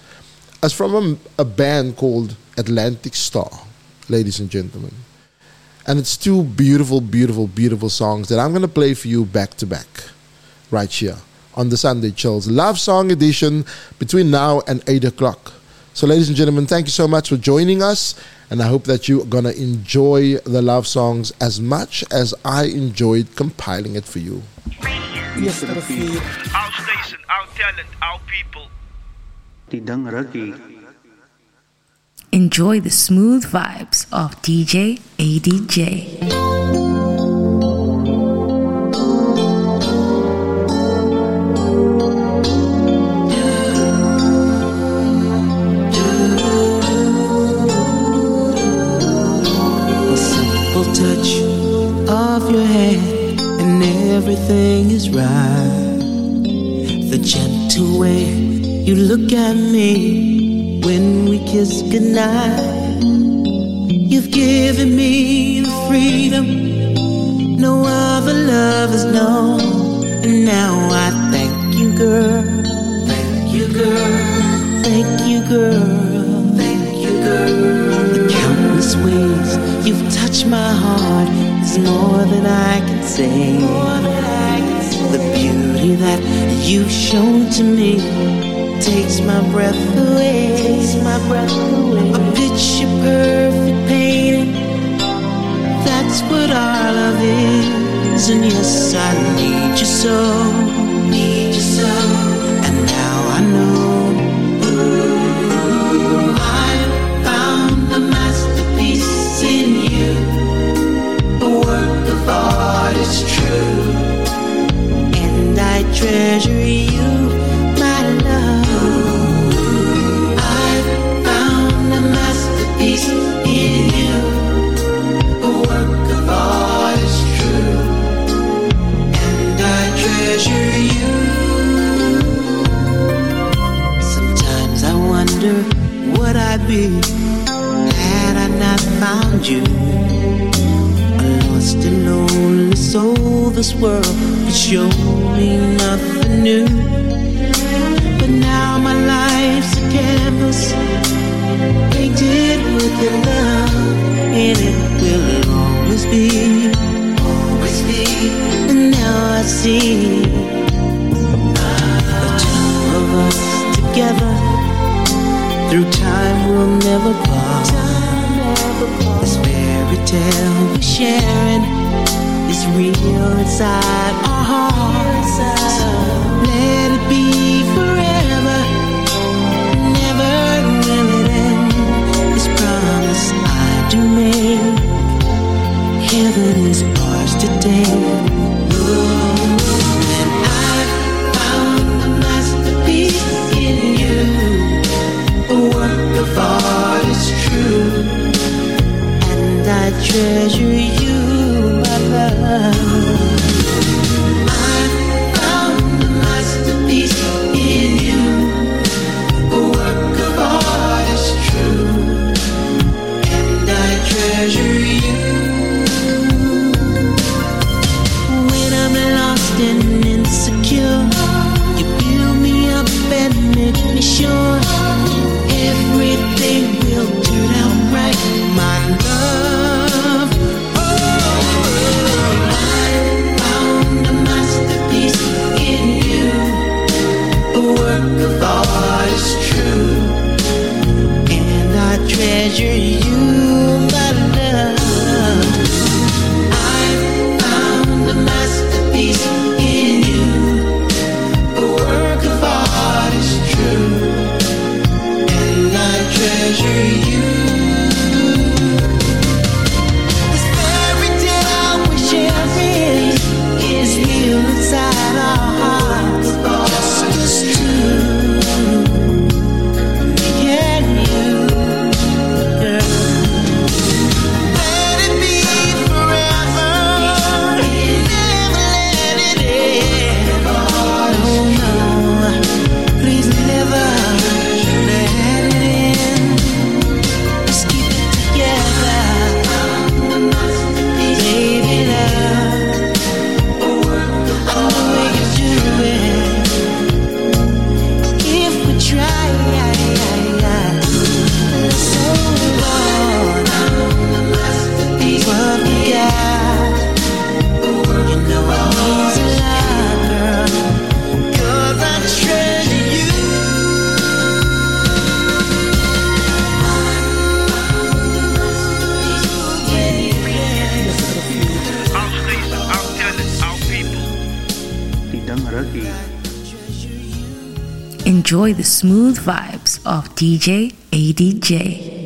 Speaker 12: is from a, a band called Atlantic Starr, ladies and gentlemen. And it's two beautiful, beautiful, beautiful songs that I'm going to play for you back to back right here on the Sunday Chills Love Song Edition between now and 8 o'clock. So, ladies and gentlemen, thank you so much for joining us. And I hope that you're going to enjoy the love songs as much as I enjoyed compiling it for you.
Speaker 2: Yes, our station, our talent, our people.
Speaker 8: Enjoy the smooth vibes of DJ ADJ.
Speaker 13: Everything is right. The gentle way you look at me when we kiss goodnight. You've given me the freedom no other love has known. And now I thank you, girl. Thank you, girl. Thank you, girl. Thank you, girl. The countless ways you've touched my heart is more than I can say. The beauty that you've shown to me takes my breath away. Takes my breath away. A picture perfect painting. That's what our love is. And yes, I need you so. Treasure you, my love. I found a masterpiece in you. A work of art is true. And I treasure you. Sometimes I wonder what I'd be had I not found you lost and lonely soul this world could show me nothing new. But now my life's a canvas
Speaker 20: painted with your love And it will always be, always be. And now I see the two of us together. Through time will never part. This fairy tale sharing is real inside our hearts. So let it be forever. Never will it end. This promise I do make. Heaven is ours today. Lord.
Speaker 13: 却与。DJ ADJ.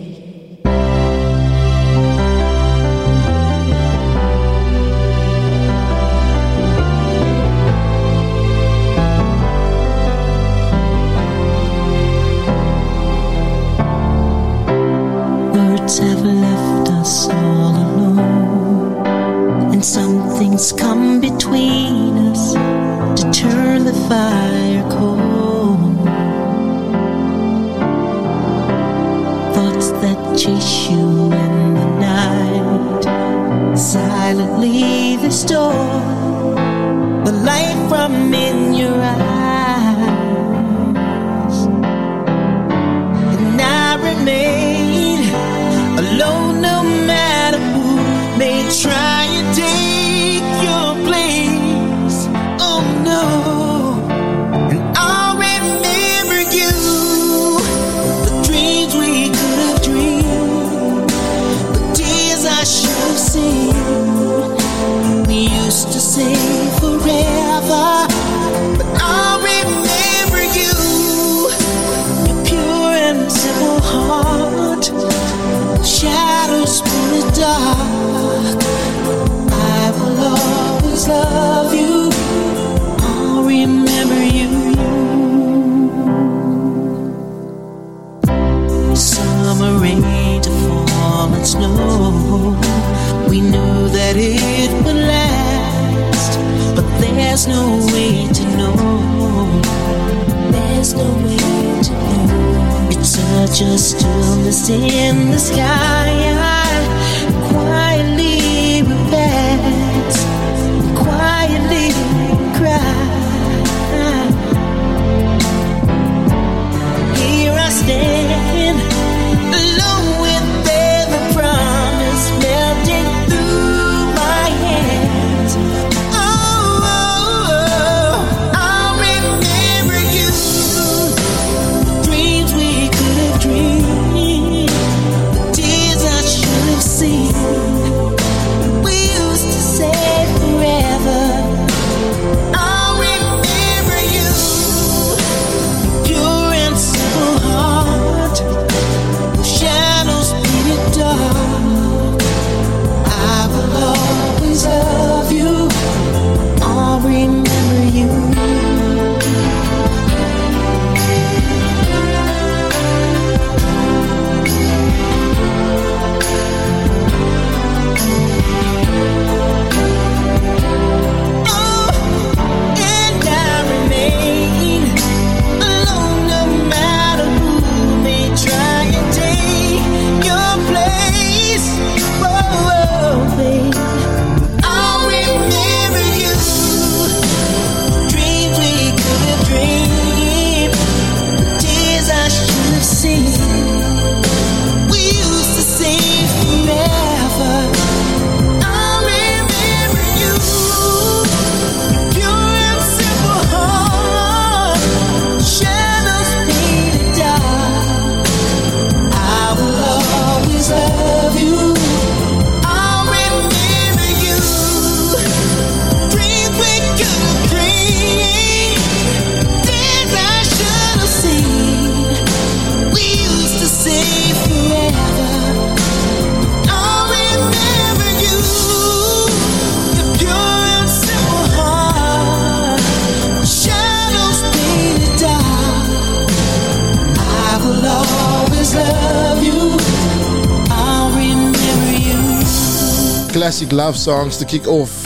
Speaker 12: Songs to kick off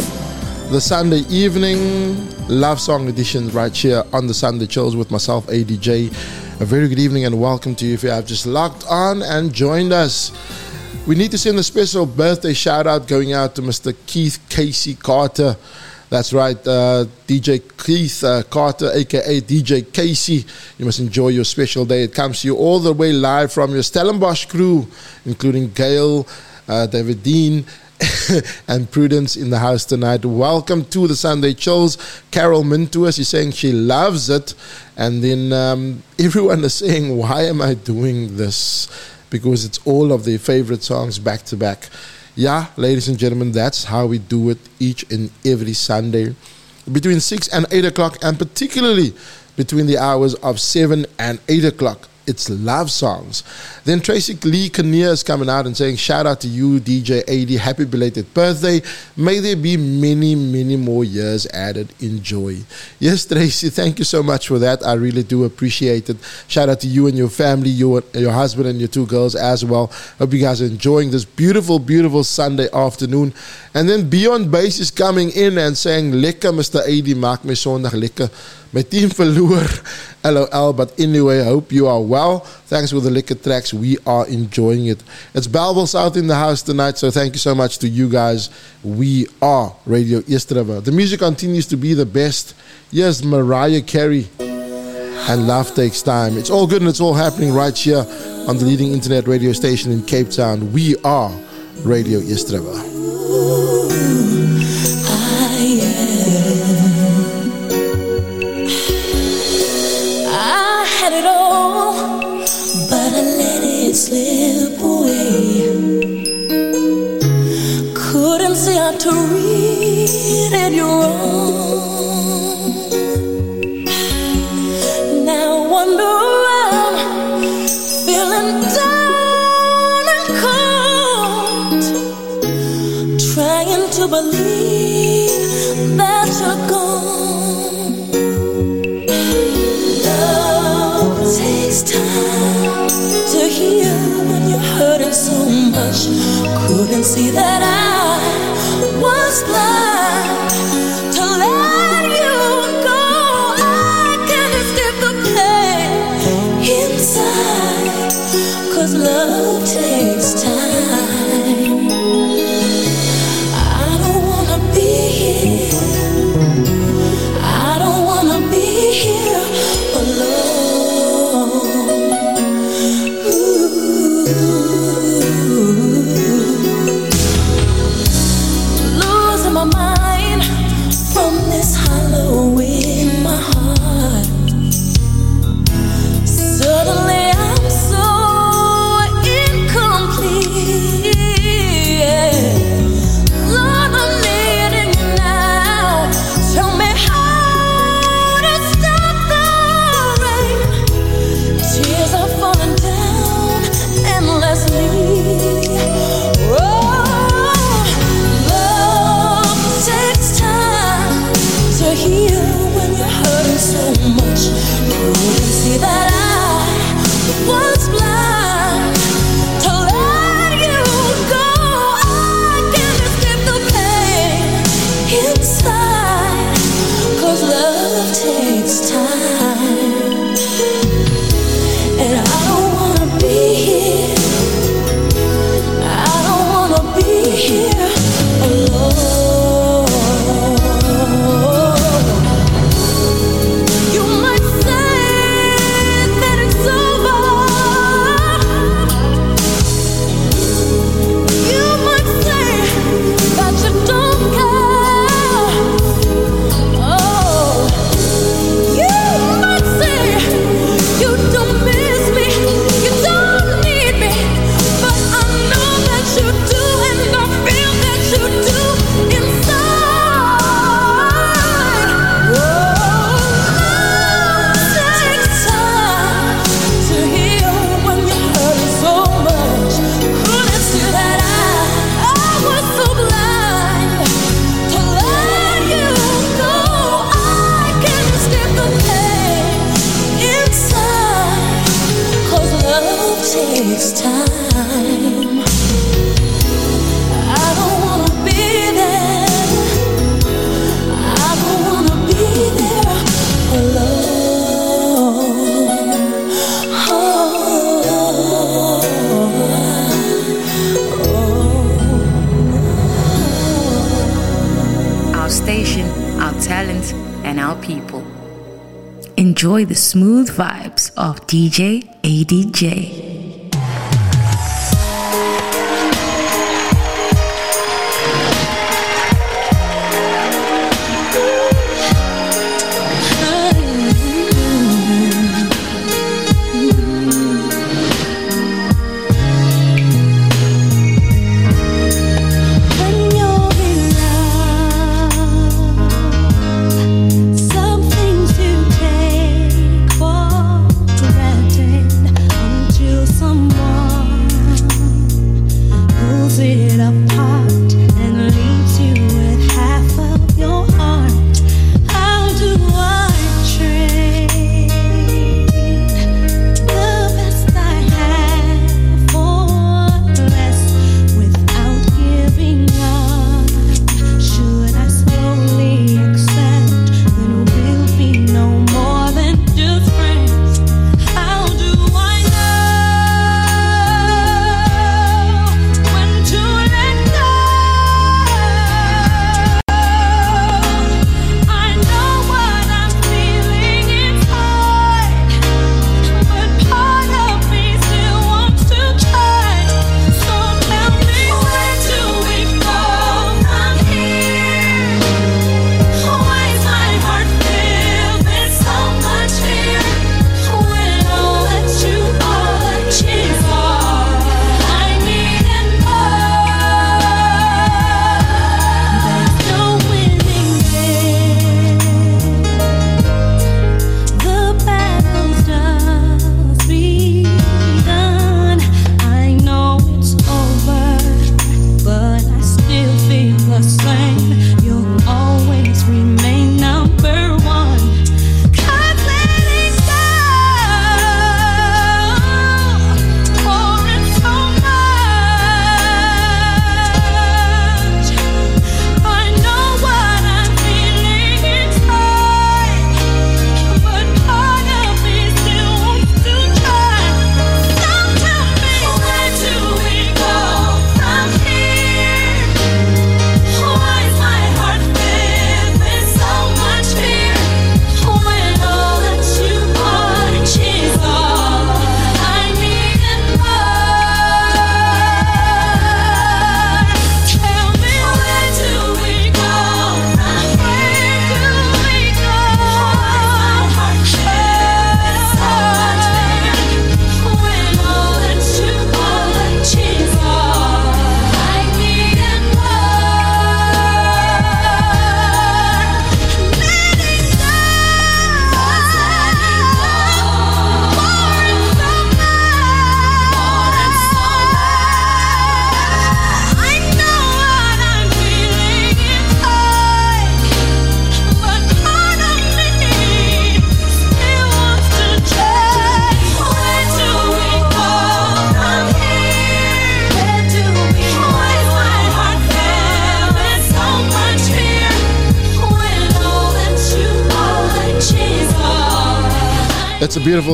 Speaker 12: the Sunday evening love song edition right here on the Sunday Chills with myself, ADJ. A very good evening and welcome to you if you have just logged on and joined us. We need to send a special birthday shout out going out to Mr. Keith Casey Carter. That's right, uh, DJ Keith uh, Carter, aka DJ Casey. You must enjoy your special day. It comes to you all the way live from your Stellenbosch crew, including Gail, uh, David Dean, and Prudence in the house tonight. Welcome to the Sunday Chills. Carol Mintuas is saying she loves it. And then um, everyone is saying, Why am I doing this? Because it's all of their favorite songs back to back. Yeah, ladies and gentlemen, that's how we do it each and every Sunday. Between 6 and 8 o'clock, and particularly between the hours of 7 and 8 o'clock it's love songs. Then Tracy Lee Kinnear is coming out and saying, Shout out to you, DJ AD. Happy belated birthday. May there be many, many more years added. Enjoy. Yes, Tracy, thank you so much for that. I really do appreciate it. Shout out to you and your family, your, your husband and your two girls as well. Hope you guys are enjoying this beautiful, beautiful Sunday afternoon. And then Beyond Bass is coming in and saying, Lekker, Mr. AD, maak my Sondag lekker. My team verloor. LOL. But anyway, I hope you are well. Thanks for the liquor tracks. We are enjoying it. It's Bellville out in the house tonight. So thank you so much to you guys. We are Radio East River. The music continues to be the best. Yes, Mariah Carey. And love takes time. It's all good and it's all happening right here on the leading internet radio station in Cape Town. We are Radio Yesterday.
Speaker 17: Slip away. Couldn't see how to read it wrong.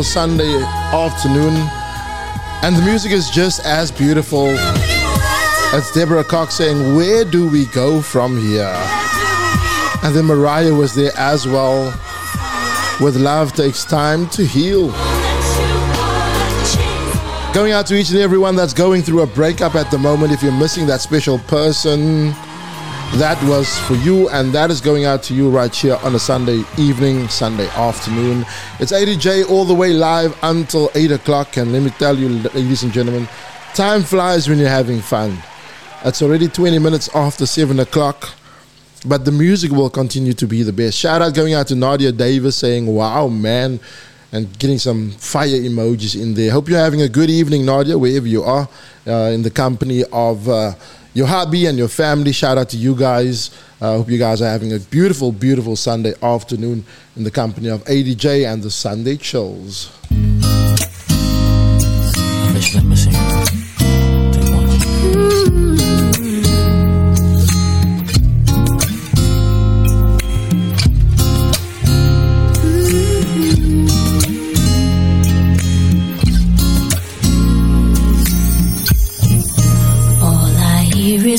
Speaker 12: Beautiful Sunday afternoon, and the music is just as beautiful. It's Deborah Cox saying, Where do we go from here? And then Mariah was there as well. With love takes time to heal. Going out to each and everyone that's going through a breakup at the moment. If you're missing that special person, that was for you, and that is going out to you right here on a Sunday evening, Sunday afternoon. It's ADJ all the way live until 8 o'clock, and let me tell you, ladies and gentlemen, time flies when you're having fun. It's already 20 minutes after 7 o'clock, but the music will continue to be the best. Shout out going out to Nadia Davis saying, Wow, man, and getting some fire emojis in there. Hope you're having a good evening, Nadia, wherever you are, uh, in the company of. Uh, your hobby and your family. Shout out to you guys. I uh, hope you guys are having a beautiful, beautiful Sunday afternoon in the company of ADJ and the Sunday Chills.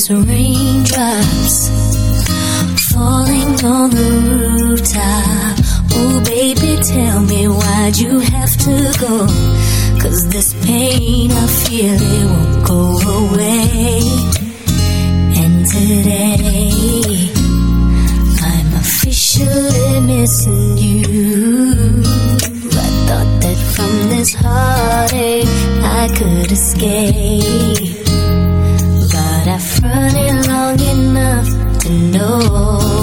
Speaker 17: Is raindrops falling on the rooftop. Oh, baby, tell me why'd you have to go? Cause this pain I feel it won't go away. And today, I'm officially missing you. I thought that from this heartache I could escape. But long enough to know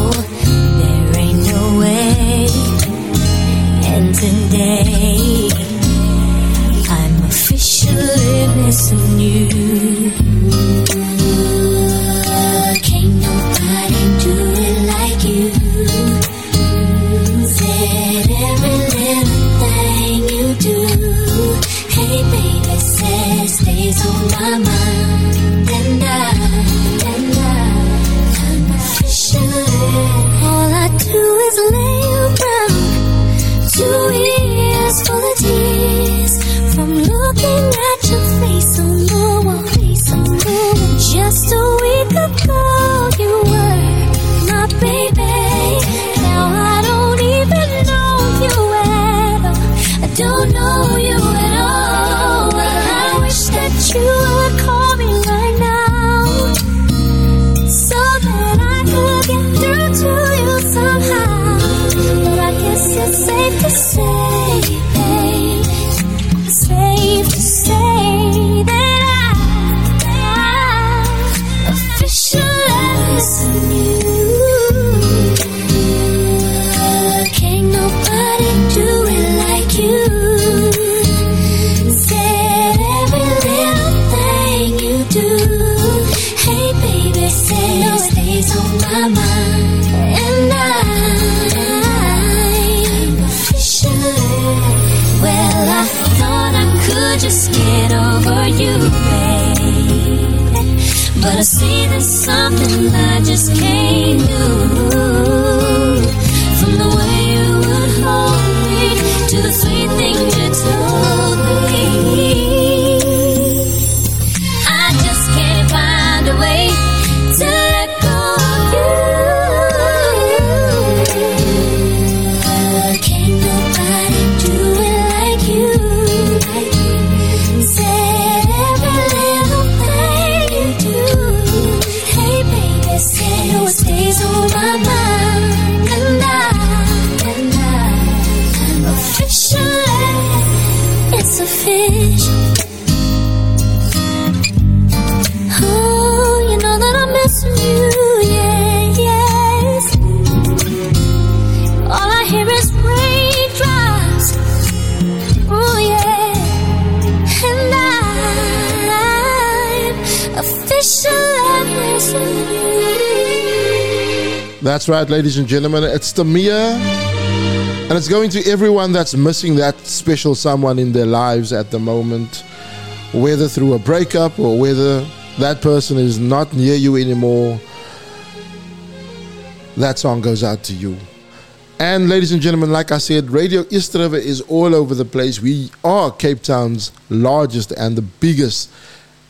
Speaker 12: That's right, ladies and gentlemen. It's Tamia. And it's going to everyone that's missing that special someone in their lives at the moment, whether through a breakup or whether that person is not near you anymore. That song goes out to you. And ladies and gentlemen, like I said, Radio East is all over the place. We are Cape Town's largest and the biggest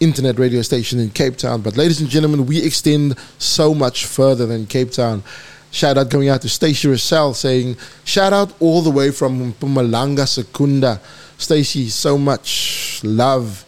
Speaker 12: internet radio station in Cape Town. But ladies and gentlemen, we extend so much further than Cape Town. Shout out going out to Stacey Rossell saying, shout out all the way from Mpumalanga, Secunda. Stacey, so much love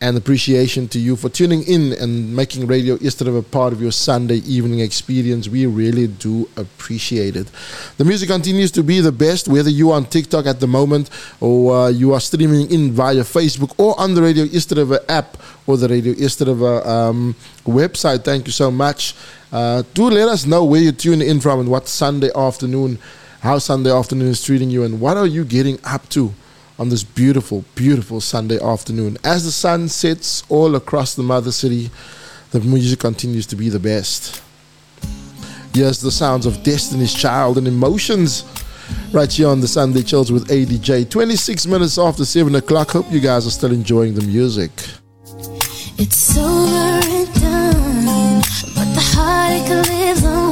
Speaker 12: and appreciation to you for tuning in and making Radio River part of your Sunday evening experience. We really do appreciate it. The music continues to be the best, whether you are on TikTok at the moment or uh, you are streaming in via Facebook or on the Radio River app or the Radio River um, website. Thank you so much. Uh, do let us know where you tune in from and what Sunday afternoon, how Sunday afternoon is treating you, and what are you getting up to on this beautiful, beautiful Sunday afternoon. As the sun sets all across the mother city, the music continues to be the best. Here's the sounds of Destiny's Child and Emotions right here on the Sunday Chills with ADJ. 26 minutes after 7 o'clock. Hope you guys are still enjoying the music.
Speaker 17: It's over and done, but the heartache lives on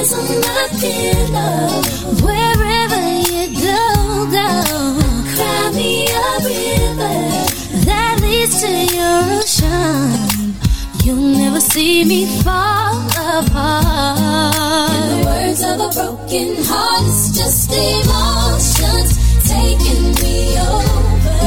Speaker 17: is unlocking love. Wherever you go, go. Cry me a river that leads to your ocean. You'll never see me fall apart. In the words of a broken heart, it's just emotions taking me over.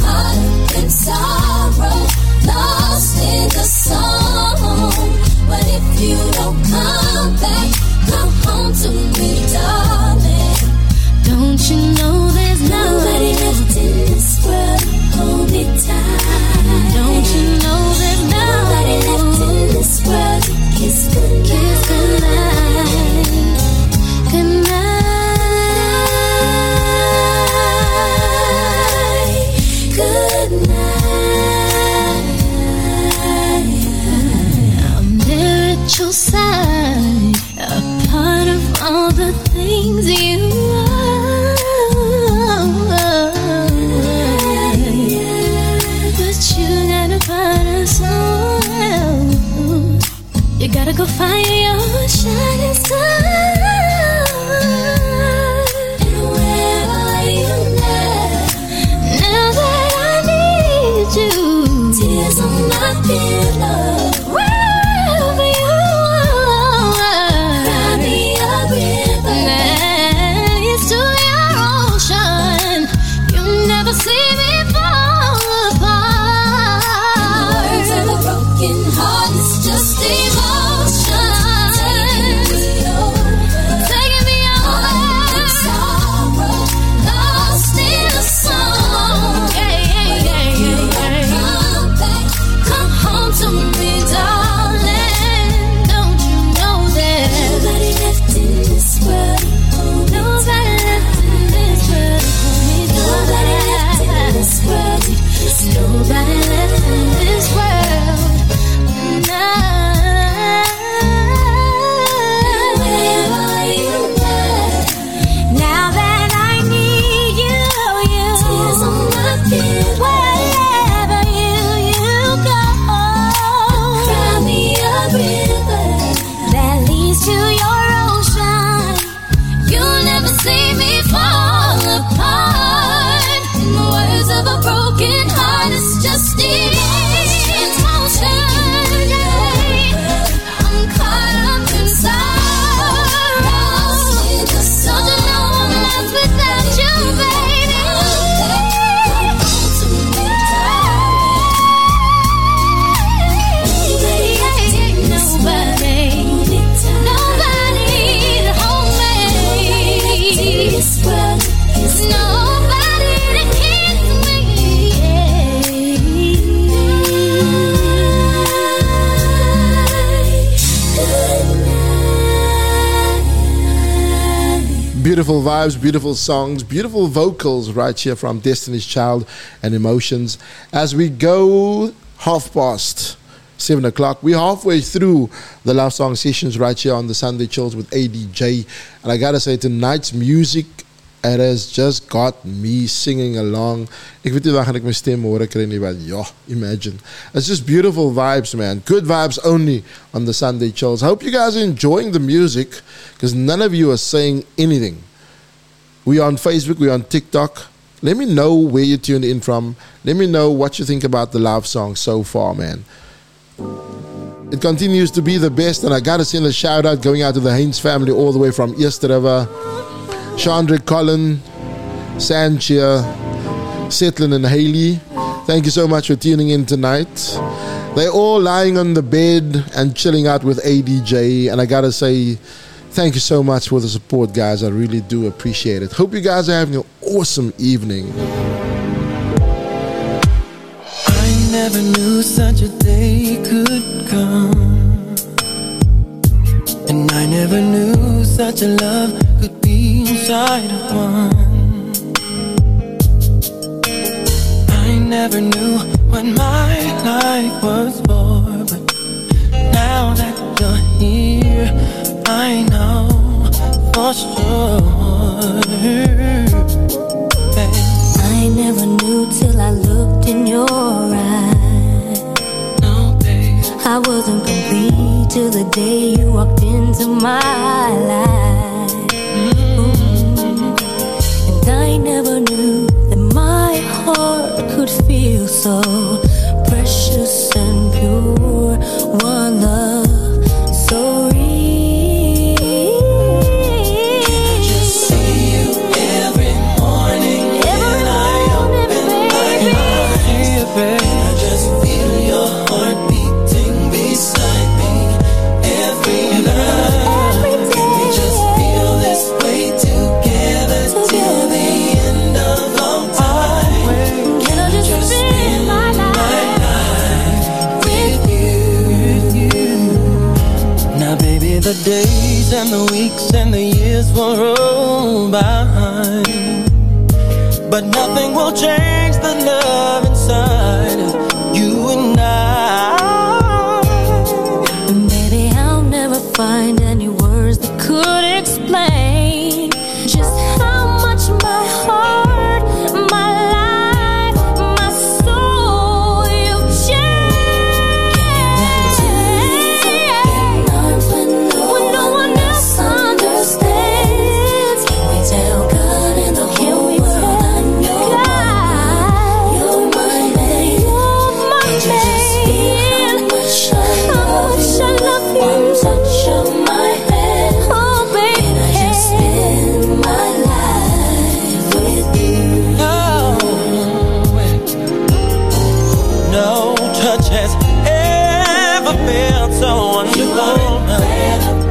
Speaker 17: Caught up in sorrow, lost in the song. But if you don't come back, come home to me, darling. Don't you know there's nobody left in this world? Hold me tight. Don't you know there's nobody left in this world? Kiss goodnight. Kiss find your shining star.
Speaker 12: Beautiful vibes, beautiful songs, beautiful vocals right here from Destiny's Child and Emotions. As we go half past seven o'clock, we're halfway through the love song sessions right here on the Sunday Chills with ADJ. And I gotta say, tonight's music, it has just got me singing along. Ek weet nie waar gaan ek my stem hoor kry but ja, imagine. It's just beautiful vibes, man. Good vibes only on the Sunday Chills. I hope you guys are enjoying the music because none of you are saying anything. We're on Facebook, we're on TikTok. Let me know where you tuned in from. Let me know what you think about the love song so far, man. It continues to be the best, and I gotta send a shout out going out to the Haynes family all the way from East River. Chandra Collin, Sanchia, Setlin, and Haley. Thank you so much for tuning in tonight. They're all lying on the bed and chilling out with ADJ, and I gotta say, thank you so much for the support, guys. I really do appreciate it. Hope you guys are having an awesome evening.
Speaker 13: I never knew such a day could come. And I never knew such a love could be inside of one. I never knew my life was but now that you're here, I know
Speaker 17: I never knew till I looked in your eyes. I wasn't complete till the day you walked into my life. And I never knew that my heart could
Speaker 13: days and the weeks and the years will roll by. But nothing will change. touch has ever felt so wonderful.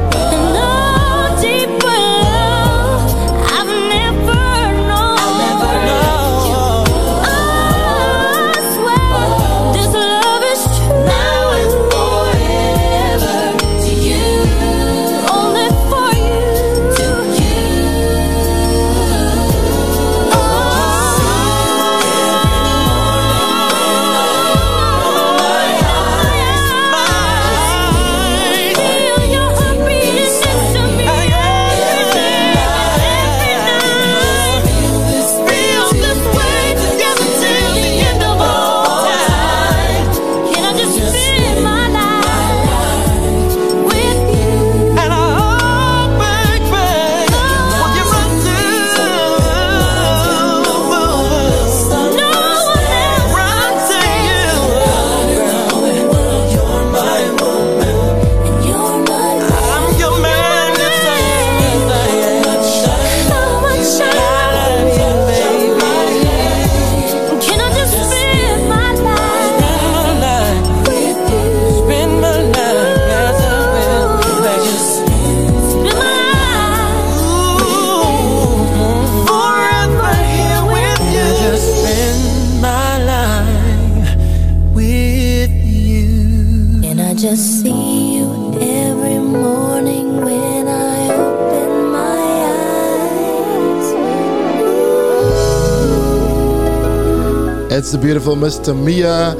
Speaker 12: Beautiful Mr. Mia.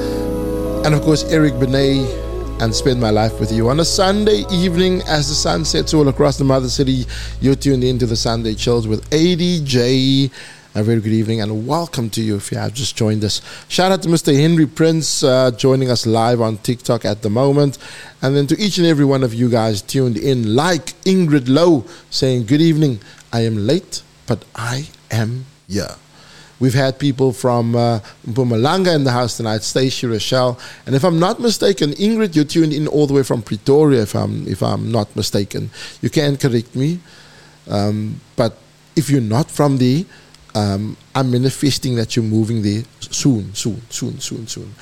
Speaker 12: and of course Eric Benet, and spend my life with you on a Sunday evening as the sun sets all across the mother city. You're tuned into the Sunday Chills with ADJ. A very good evening and welcome to you if you have just joined us. Shout out to Mr. Henry Prince uh, joining us live on TikTok at the moment. And then to each and every one of you guys tuned in, like Ingrid Lowe saying, Good evening. I am late, but I am here. We've had people from uh, Mpumalanga in the house tonight, Stacey Rochelle. And if I'm not mistaken, Ingrid, you tuned in all the way from Pretoria, if I'm, if I'm not mistaken. You can correct me. Um, but if you're not from there, um, I'm manifesting that you're moving there soon, soon, soon, soon, soon.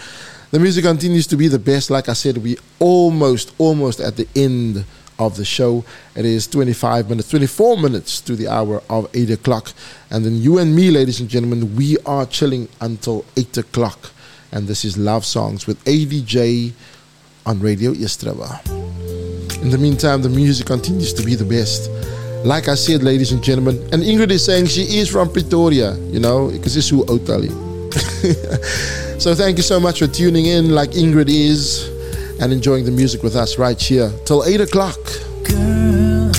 Speaker 12: The music continues to be the best. Like I said, we almost, almost at the end of the show. It is 25 minutes, 24 minutes to the hour of 8 o'clock. And then you and me, ladies and gentlemen, we are chilling until 8 o'clock. And this is Love Songs with ADJ on Radio East River. In the meantime, the music continues to be the best. Like I said, ladies and gentlemen, and Ingrid is saying she is from Pretoria, you know, because it's who Otali. so thank you so much for tuning in, like Ingrid is and enjoying the music with us right here till 8 o'clock.
Speaker 21: Girl,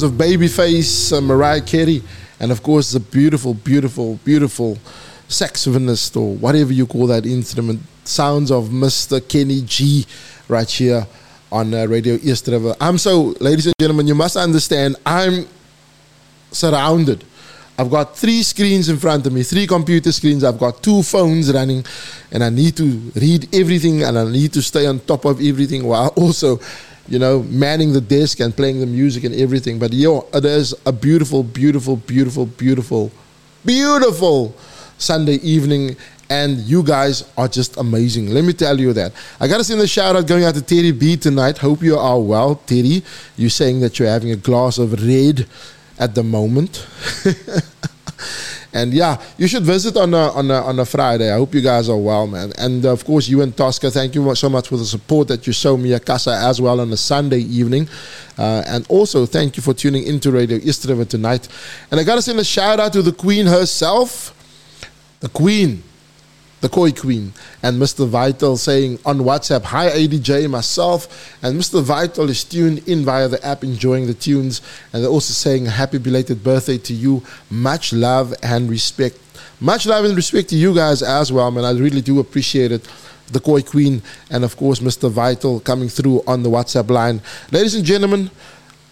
Speaker 12: sounds of Babyface, uh, Mariah Carey, and of course the beautiful, beautiful, beautiful saxophonist or whatever you call that instrument. Sounds of Mr. Kenny G right here on uh, Radio East River. I'm so, ladies and gentlemen, you must understand, I'm surrounded. I've got three screens in front of me, three computer screens. I've got two phones running, and I need to read everything and I need to stay on top of everything while also you know, manning the desk and playing the music and everything. But yo, it is a beautiful, beautiful, beautiful, beautiful, beautiful Sunday evening. And you guys are just amazing. Let me tell you that. I got to send a shout out going out to Terry B tonight. Hope you are well, Terry. You're saying that you're having a glass of red at the moment. And yeah, you should visit on a, on a, on a Friday. I hope you guys are well, man. And of course, you and Tosca, thank you so much for the support that you show me at Casa as well on a Sunday evening. Uh, and also, thank you for tuning into Radio East tonight. And I got to send a shout out to the Queen herself, the Queen the Koi Queen, and Mr. Vital saying on WhatsApp, Hi ADJ, myself, and Mr. Vital is tuned in via the app enjoying the tunes, and they're also saying happy belated birthday to you. Much love and respect. Much love and respect to you guys as well, man. I really do appreciate it. The Koi Queen, and of course, Mr. Vital coming through on the WhatsApp line. Ladies and gentlemen,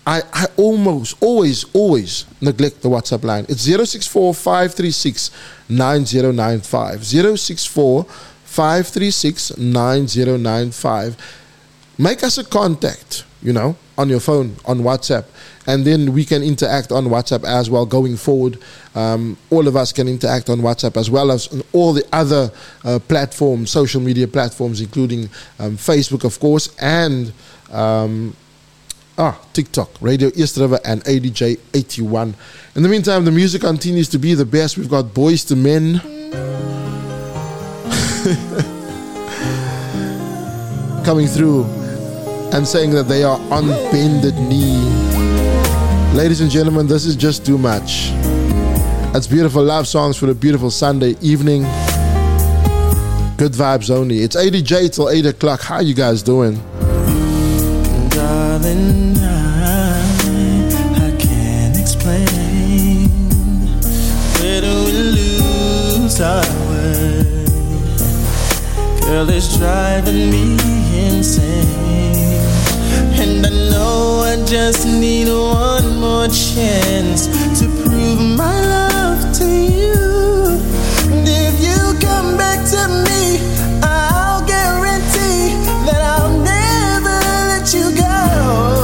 Speaker 12: I, I almost always always neglect the WhatsApp line. It's 064 536 9095. 064 536 9095. Make us a contact, you know, on your phone, on WhatsApp, and then we can interact on WhatsApp as well going forward. Um, all of us can interact on WhatsApp as well as on all the other uh, platforms, social media platforms, including um, Facebook, of course, and um, ah, TikTok, Radio East River, and ADJ81. In the meantime, the music continues to be the best. We've got Boyz II Men. Coming through and saying that they are on bended knee. Ladies and gentlemen, this is just too much. That's beautiful love songs for a beautiful Sunday evening. Good vibes only. It's ADJ till 8 o'clock. How you guys doing?
Speaker 21: I, I can't explain. Where do we lose our way? Girl, it's driving me insane. And I know I just need one more chance to prove my love to you. And if you come back to me, I'll guarantee that I'll never let you go. We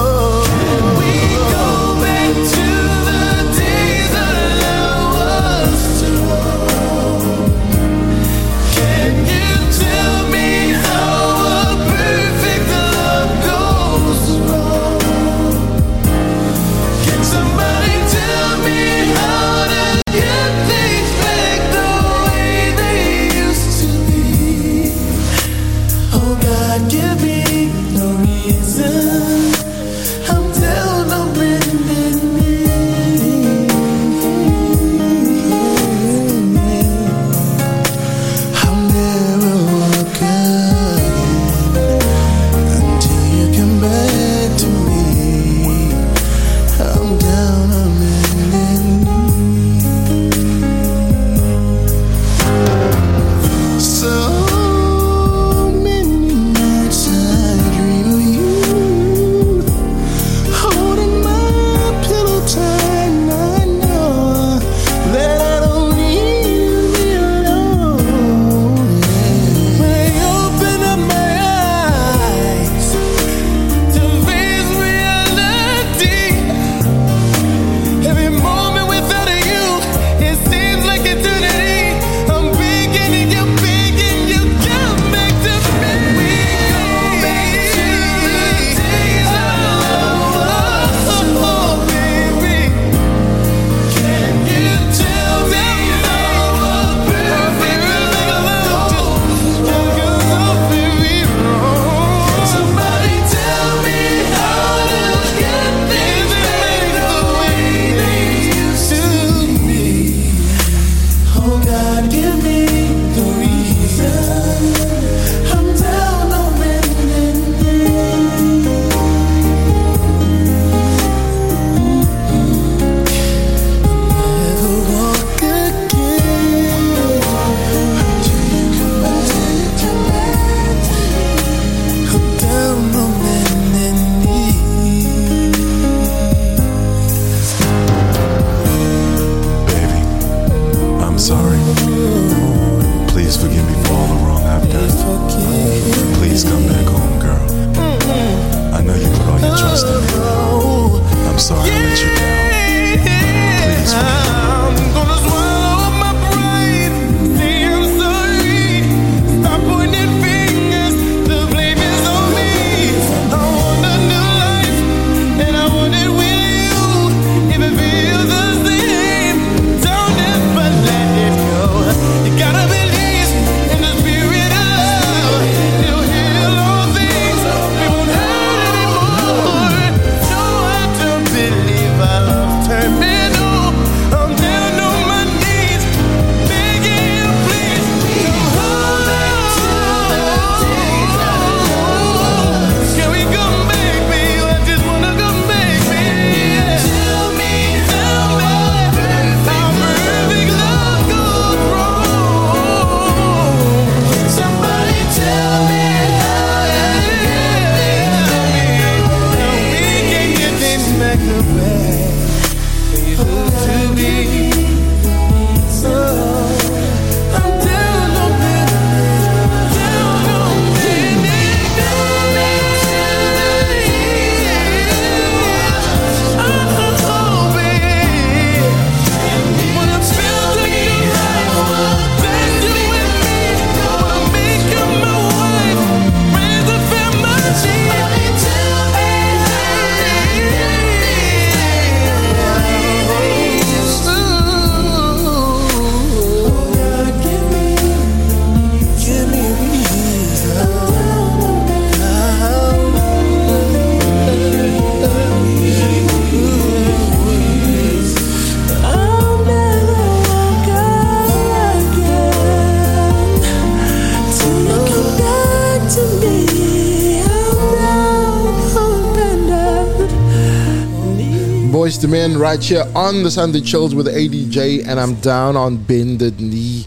Speaker 12: Men right here on the Sunday Chills with ADJ, and I'm down on bended knee.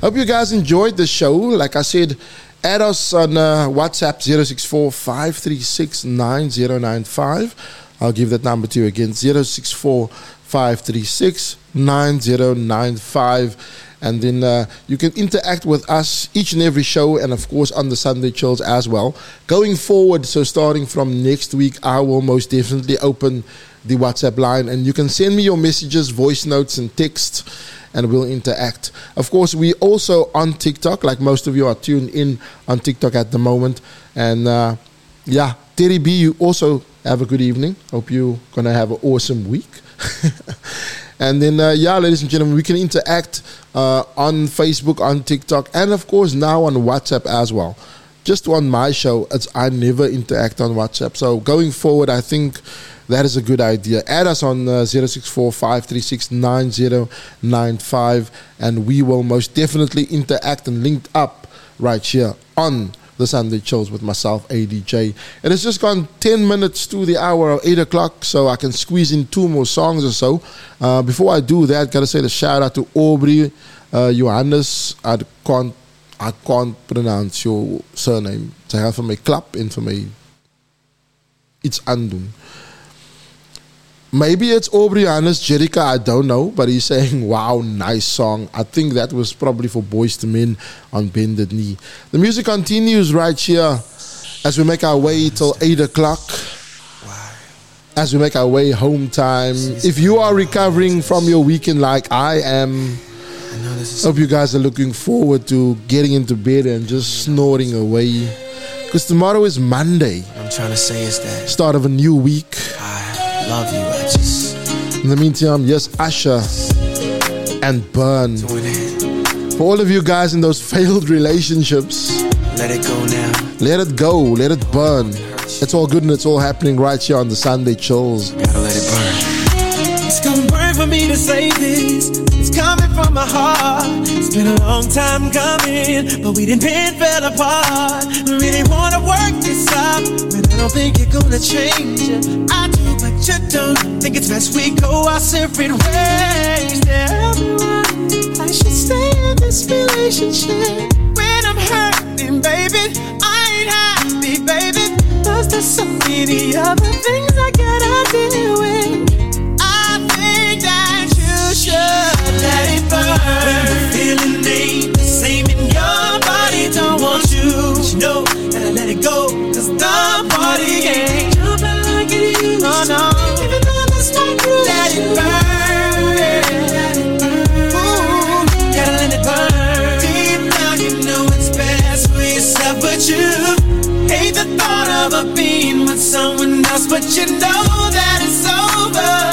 Speaker 12: Hope you guys enjoyed the show. Like I said, add us on uh, WhatsApp 064 9095. I'll give that number to you again 064 9095 and then uh, you can interact with us each and every show and of course on the sunday chills as well going forward so starting from next week i will most definitely open the whatsapp line and you can send me your messages voice notes and text and we'll interact of course we also on tiktok like most of you are tuned in on tiktok at the moment and uh, yeah terry b you also have a good evening hope you're gonna have an awesome week And then, uh, yeah, ladies and gentlemen, we can interact uh, on Facebook, on TikTok, and of course now on WhatsApp as well. Just on my show, it's I never interact on WhatsApp. So going forward, I think that is a good idea. Add us on uh, 064 and we will most definitely interact and link up right here on the Sunday Chills with myself, ADJ. It has just gone 10 minutes to the hour of 8 o'clock, so I can squeeze in two more songs or so. Uh, before I do that, gotta say the shout out to Aubrey uh, Johannes. I can't, I can't pronounce your surname. Sy gaan vir my klap en vir my iets aandoen. Maybe it's Aubrey Hannes, Jerica, I don't know, but he's saying, wow, nice song. I think that was probably for Boyz II Men on Bended Knee. The music continues right here as we make our way till 8 o'clock. As we make our way home time. If you are recovering from your weekend like I am, I know this is. hope you guys are looking forward to getting into bed and just snoring away. Because tomorrow is Monday.
Speaker 10: I'm trying to say is that
Speaker 12: start of a new week.
Speaker 10: I love you. I just.
Speaker 12: In the meantime, yes, Usher and Burn. For all of you guys in those failed relationships,
Speaker 10: let it go now.
Speaker 12: Let it go. Let it burn. It's all good and it's all happening right here on the Sunday Chills.
Speaker 10: Gotta let it burn.
Speaker 13: It's gonna burn for me to say this. It's coming from my heart. It's been a long time coming, but we didn't been fell apart. We really wanna work this out, but I don't think you're gonna change it. I do, but you don't. Think it's best we go our separate ways. Tell me why I should stay in this relationship when I'm hurting, baby. I ain't happy, baby. Cause there's so many other things I gotta deal with. I think that you should let it burn. When the feeling someone else, but you know that it's over.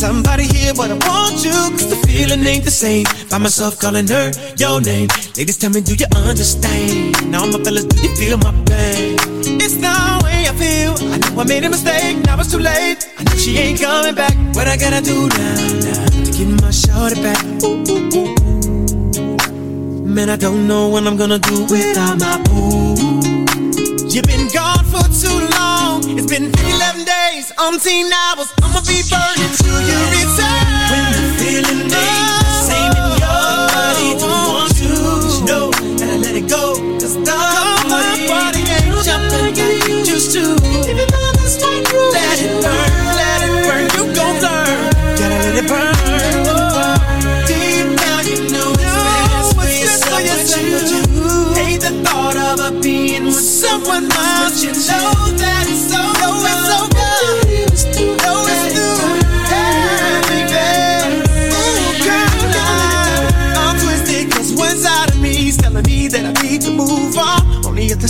Speaker 13: Somebody here, but I want you. Cause the feeling ain't the same. Find myself calling her your name. Ladies, tell me, do you understand? Now, my fellas, do you feel my pain? It's the way I feel. I know I made a mistake, now it's too late. I know she ain't coming back. What I gotta do now, now get my shorty back? Man, I don't know what I'm gonna do without my boo. You've been gone for too long. It's been 11 days, umpteen hours. I'ma be burning till you return. When the feeling ain't the same in your body, don't want to. You know that I let it go. Cause the party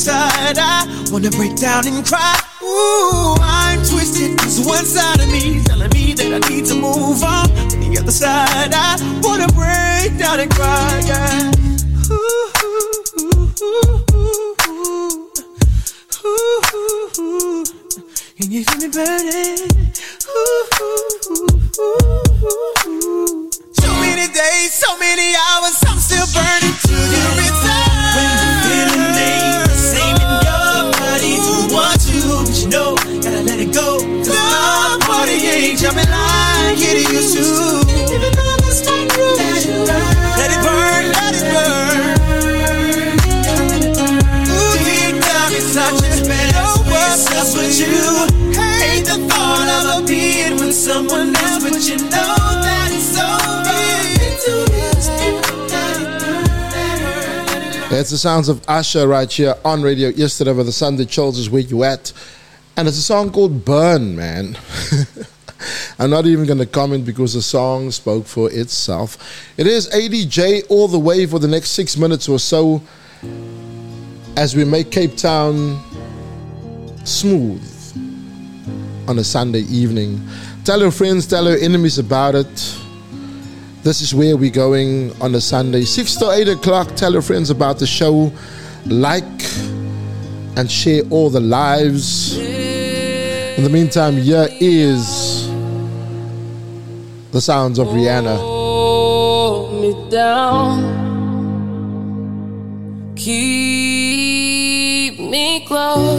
Speaker 13: On the other side, I wanna break down and cry. Ooh, I'm twisted 'cause one side of me telling me that I need to move on. The other side, I wanna break down and cry. Yeah. Ooh, ooh, ooh. Can you feel me burning? So many days, so many hours, I'm still burning till you it's
Speaker 12: the sounds of Usher right here on Radio East River where the Sunday chills is where you at. And it's a song called Burn, man. I'm not even going to comment because the song spoke for itself. It is ADJ all the way for the next six minutes or so as we make Cape Town smooth on a Sunday evening. Tell your friends, tell your enemies about it. This is where we're going on a Sunday, 6 to 8 o'clock. Tell your friends about the show. Like and share all the lives. In the meantime, here is the sounds of Rihanna.
Speaker 19: Me down. Keep me close.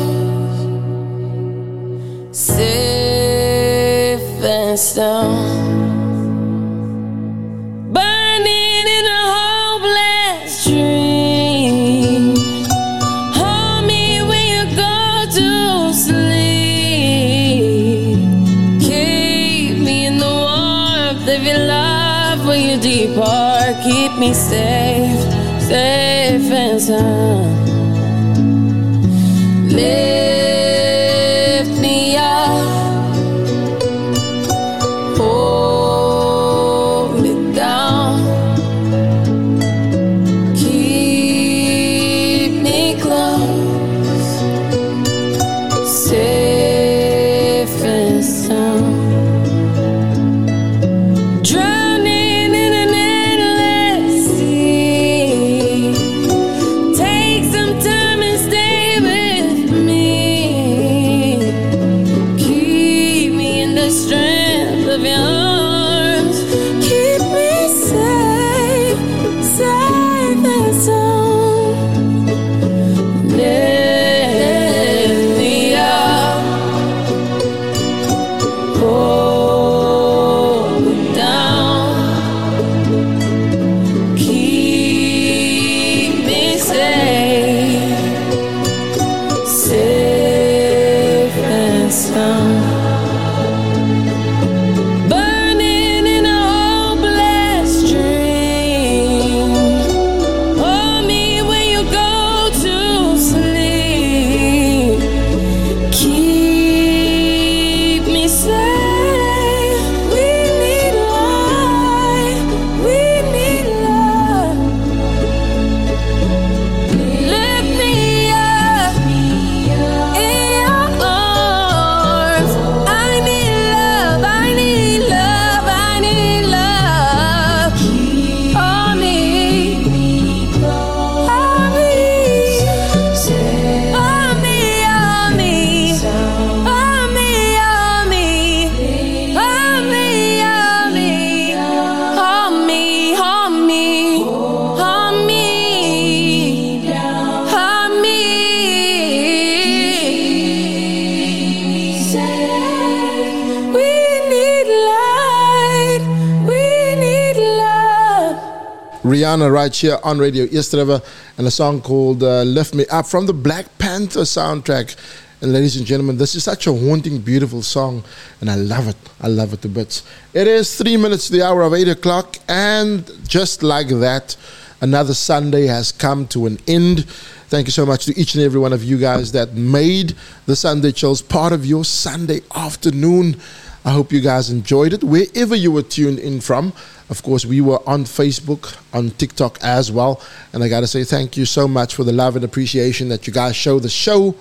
Speaker 12: Right here on Radio River and a song called uh, Lift Me Up from the Black Panther soundtrack. And ladies and gentlemen, this is such a haunting, beautiful song, and I love it. I love it to bits. It is three minutes to the hour of eight o'clock, and just like that, another Sunday has come to an end. Thank you so much to each and every one of you guys that made the Sunday Chills part of your Sunday afternoon. I hope you guys enjoyed it wherever you were tuned in from. Of course, we were on Facebook, on TikTok as well. And I got to say thank you so much for the love and appreciation that you guys show the show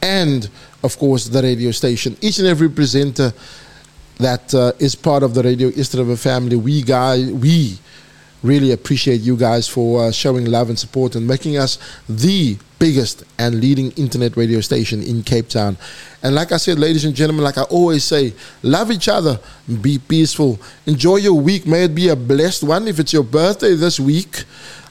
Speaker 12: and, of course, the radio station. Each and every presenter that uh, is part of the Radio River family, we guys, we really appreciate you guys for uh, showing love and support and making us the biggest and leading internet radio station in Cape Town. And like I said, ladies and gentlemen, like I always say, love each other, be peaceful, enjoy your week. May it be a blessed one. If it's your birthday this week,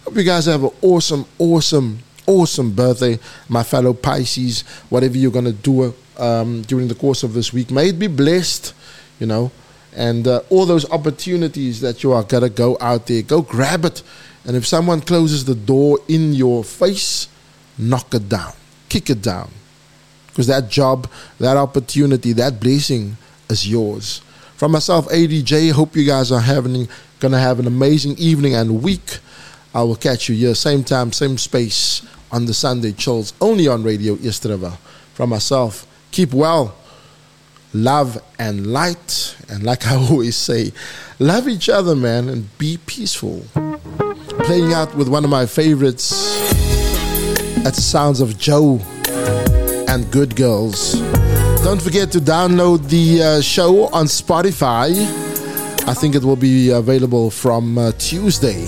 Speaker 12: hope you guys have an awesome, awesome, awesome birthday, my fellow Pisces. Whatever you're going to do um, during the course of this week, may it be blessed, you know. And uh, all those opportunities that you are to go out there, go grab it. And if someone closes the door in your face, knock it down, kick it down. Because that job, that opportunity, that blessing is yours. From myself, Adee Jay, hope you guys are having gonna have an amazing evening and week. I will catch you here, same time, same space on the Sunday chills, only on Radio East River. From myself, keep well, love and light, and like I always say, love each other, man, and be peaceful. Playing out with one of my favorites. That's the sounds of Joe and Good Girls. Don't forget to download the uh, show on Spotify. I think it will be available from uh, Tuesday.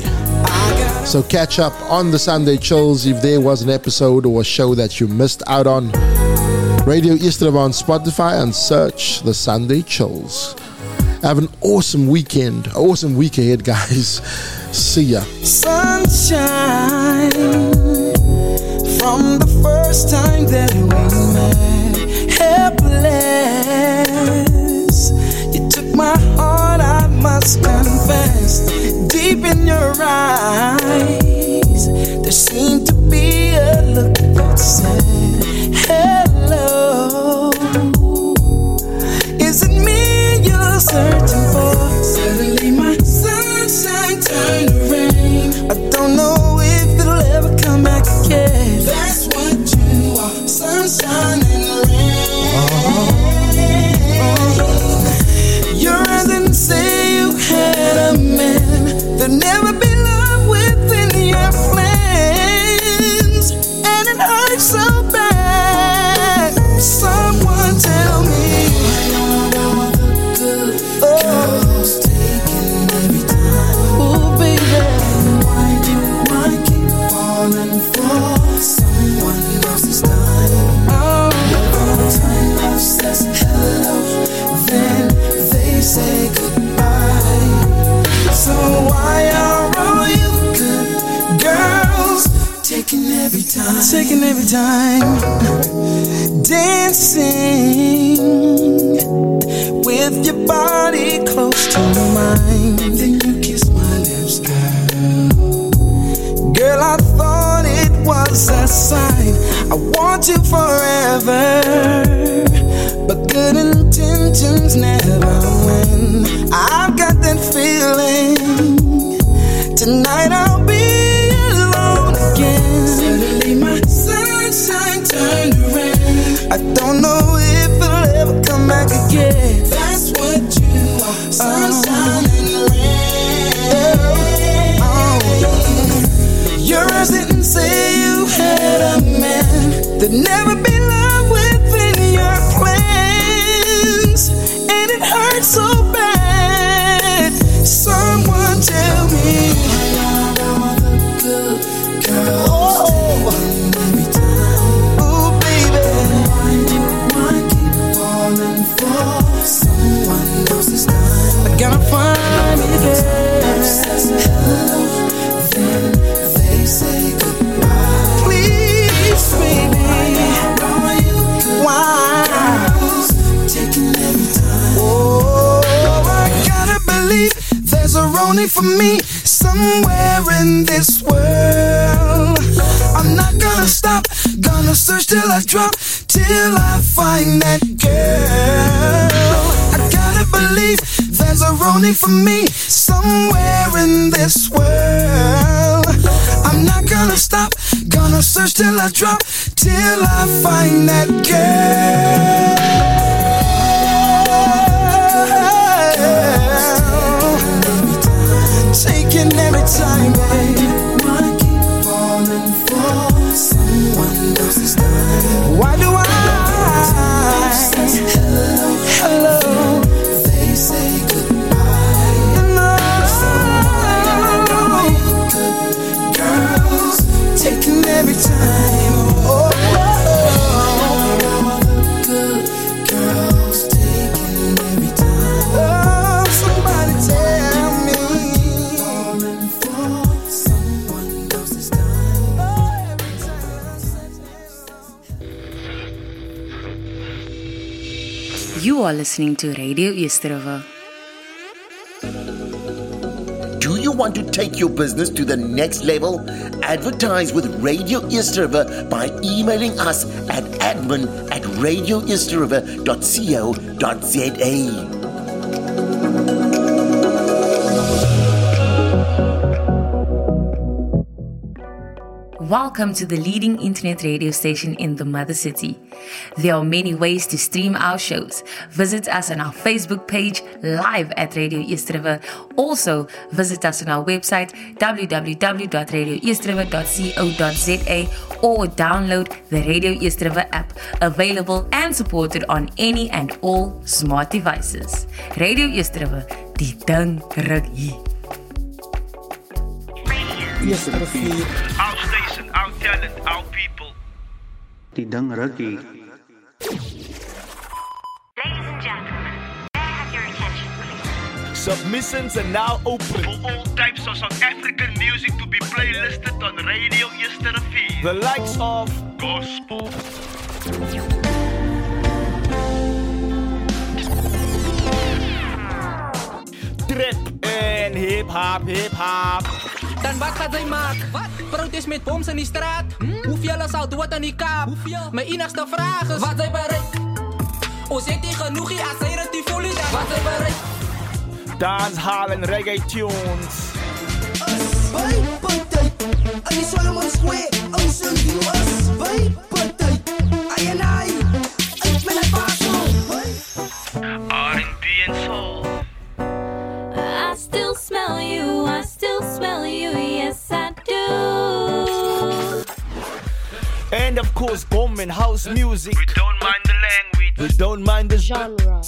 Speaker 12: So catch up on the Sunday chills if there was an episode or a show that you missed out on. Radio East River on Spotify and search the Sunday chills. Have an awesome weekend, awesome week ahead, guys. See ya.
Speaker 4: Sunshine from the first time that we met. Helpless, you took my heart, I must confess. Deep in your eyes, there seemed to be a look that said, taking every time? Taking every time, dancing with your body close to mine. Then you kiss my lips, girl. Girl, I thought it was a sign. I want you forever. But good intentions never win. I've got that feeling. Tonight I'll don't know if it'll ever come back again. That's what you are, sunshine and rain. Oh. Your eyes didn't say you had a man. There'd never be love within your plans, and it hurts so bad. Someone tell me. I drop,
Speaker 8: listening to Radio East River.
Speaker 7: Do you want to take your business to the next level? Advertise with Radio East River by emailing us at admin at radioeastriver.co.za.
Speaker 8: Welcome to the leading internet radio station in the Mother City. There are many ways to stream our shows. Visit us on our Facebook page, live at Radio East River. Also, visit us on our website, www.radioeastriver.co.za, or download the Radio East River app, available and supported on any and all smart devices. Radio East River, die ding ruk hier.
Speaker 2: Our station, our talent, our people.
Speaker 6: Die ding
Speaker 1: Submissions are now open.
Speaker 2: For all types of South African music to be playlisted on Radio Yesterday.
Speaker 1: The likes of
Speaker 2: Gospel.
Speaker 1: trap en hip hop, hip hop.
Speaker 3: Dan wat gaat zij maken? Protest met boms in die straat. Hoeveel zal doen wat aan die kaap? Mijn enigste vraag is: wat zij bereikt? O zit die genoeg hier als zij het die voelen? Wat zij bereikt?
Speaker 1: Dancehall en reggae tunes.
Speaker 14: Ani Solomon Square. Ang ay, ay.
Speaker 2: R&B and soul.
Speaker 17: I still smell you, I still smell you, yes I do.
Speaker 1: And of course, bomb and house music.
Speaker 2: We don't mind the language.
Speaker 1: We don't mind the genre.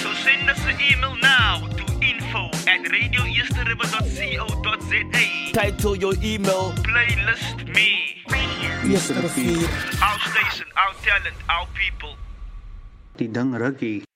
Speaker 2: So send us an email now to info at radioeastriver.co.za.
Speaker 1: Title your email.
Speaker 2: Playlist me.
Speaker 6: Yesterday.
Speaker 2: Our station, our talent, our people.
Speaker 6: Die ding rukkie.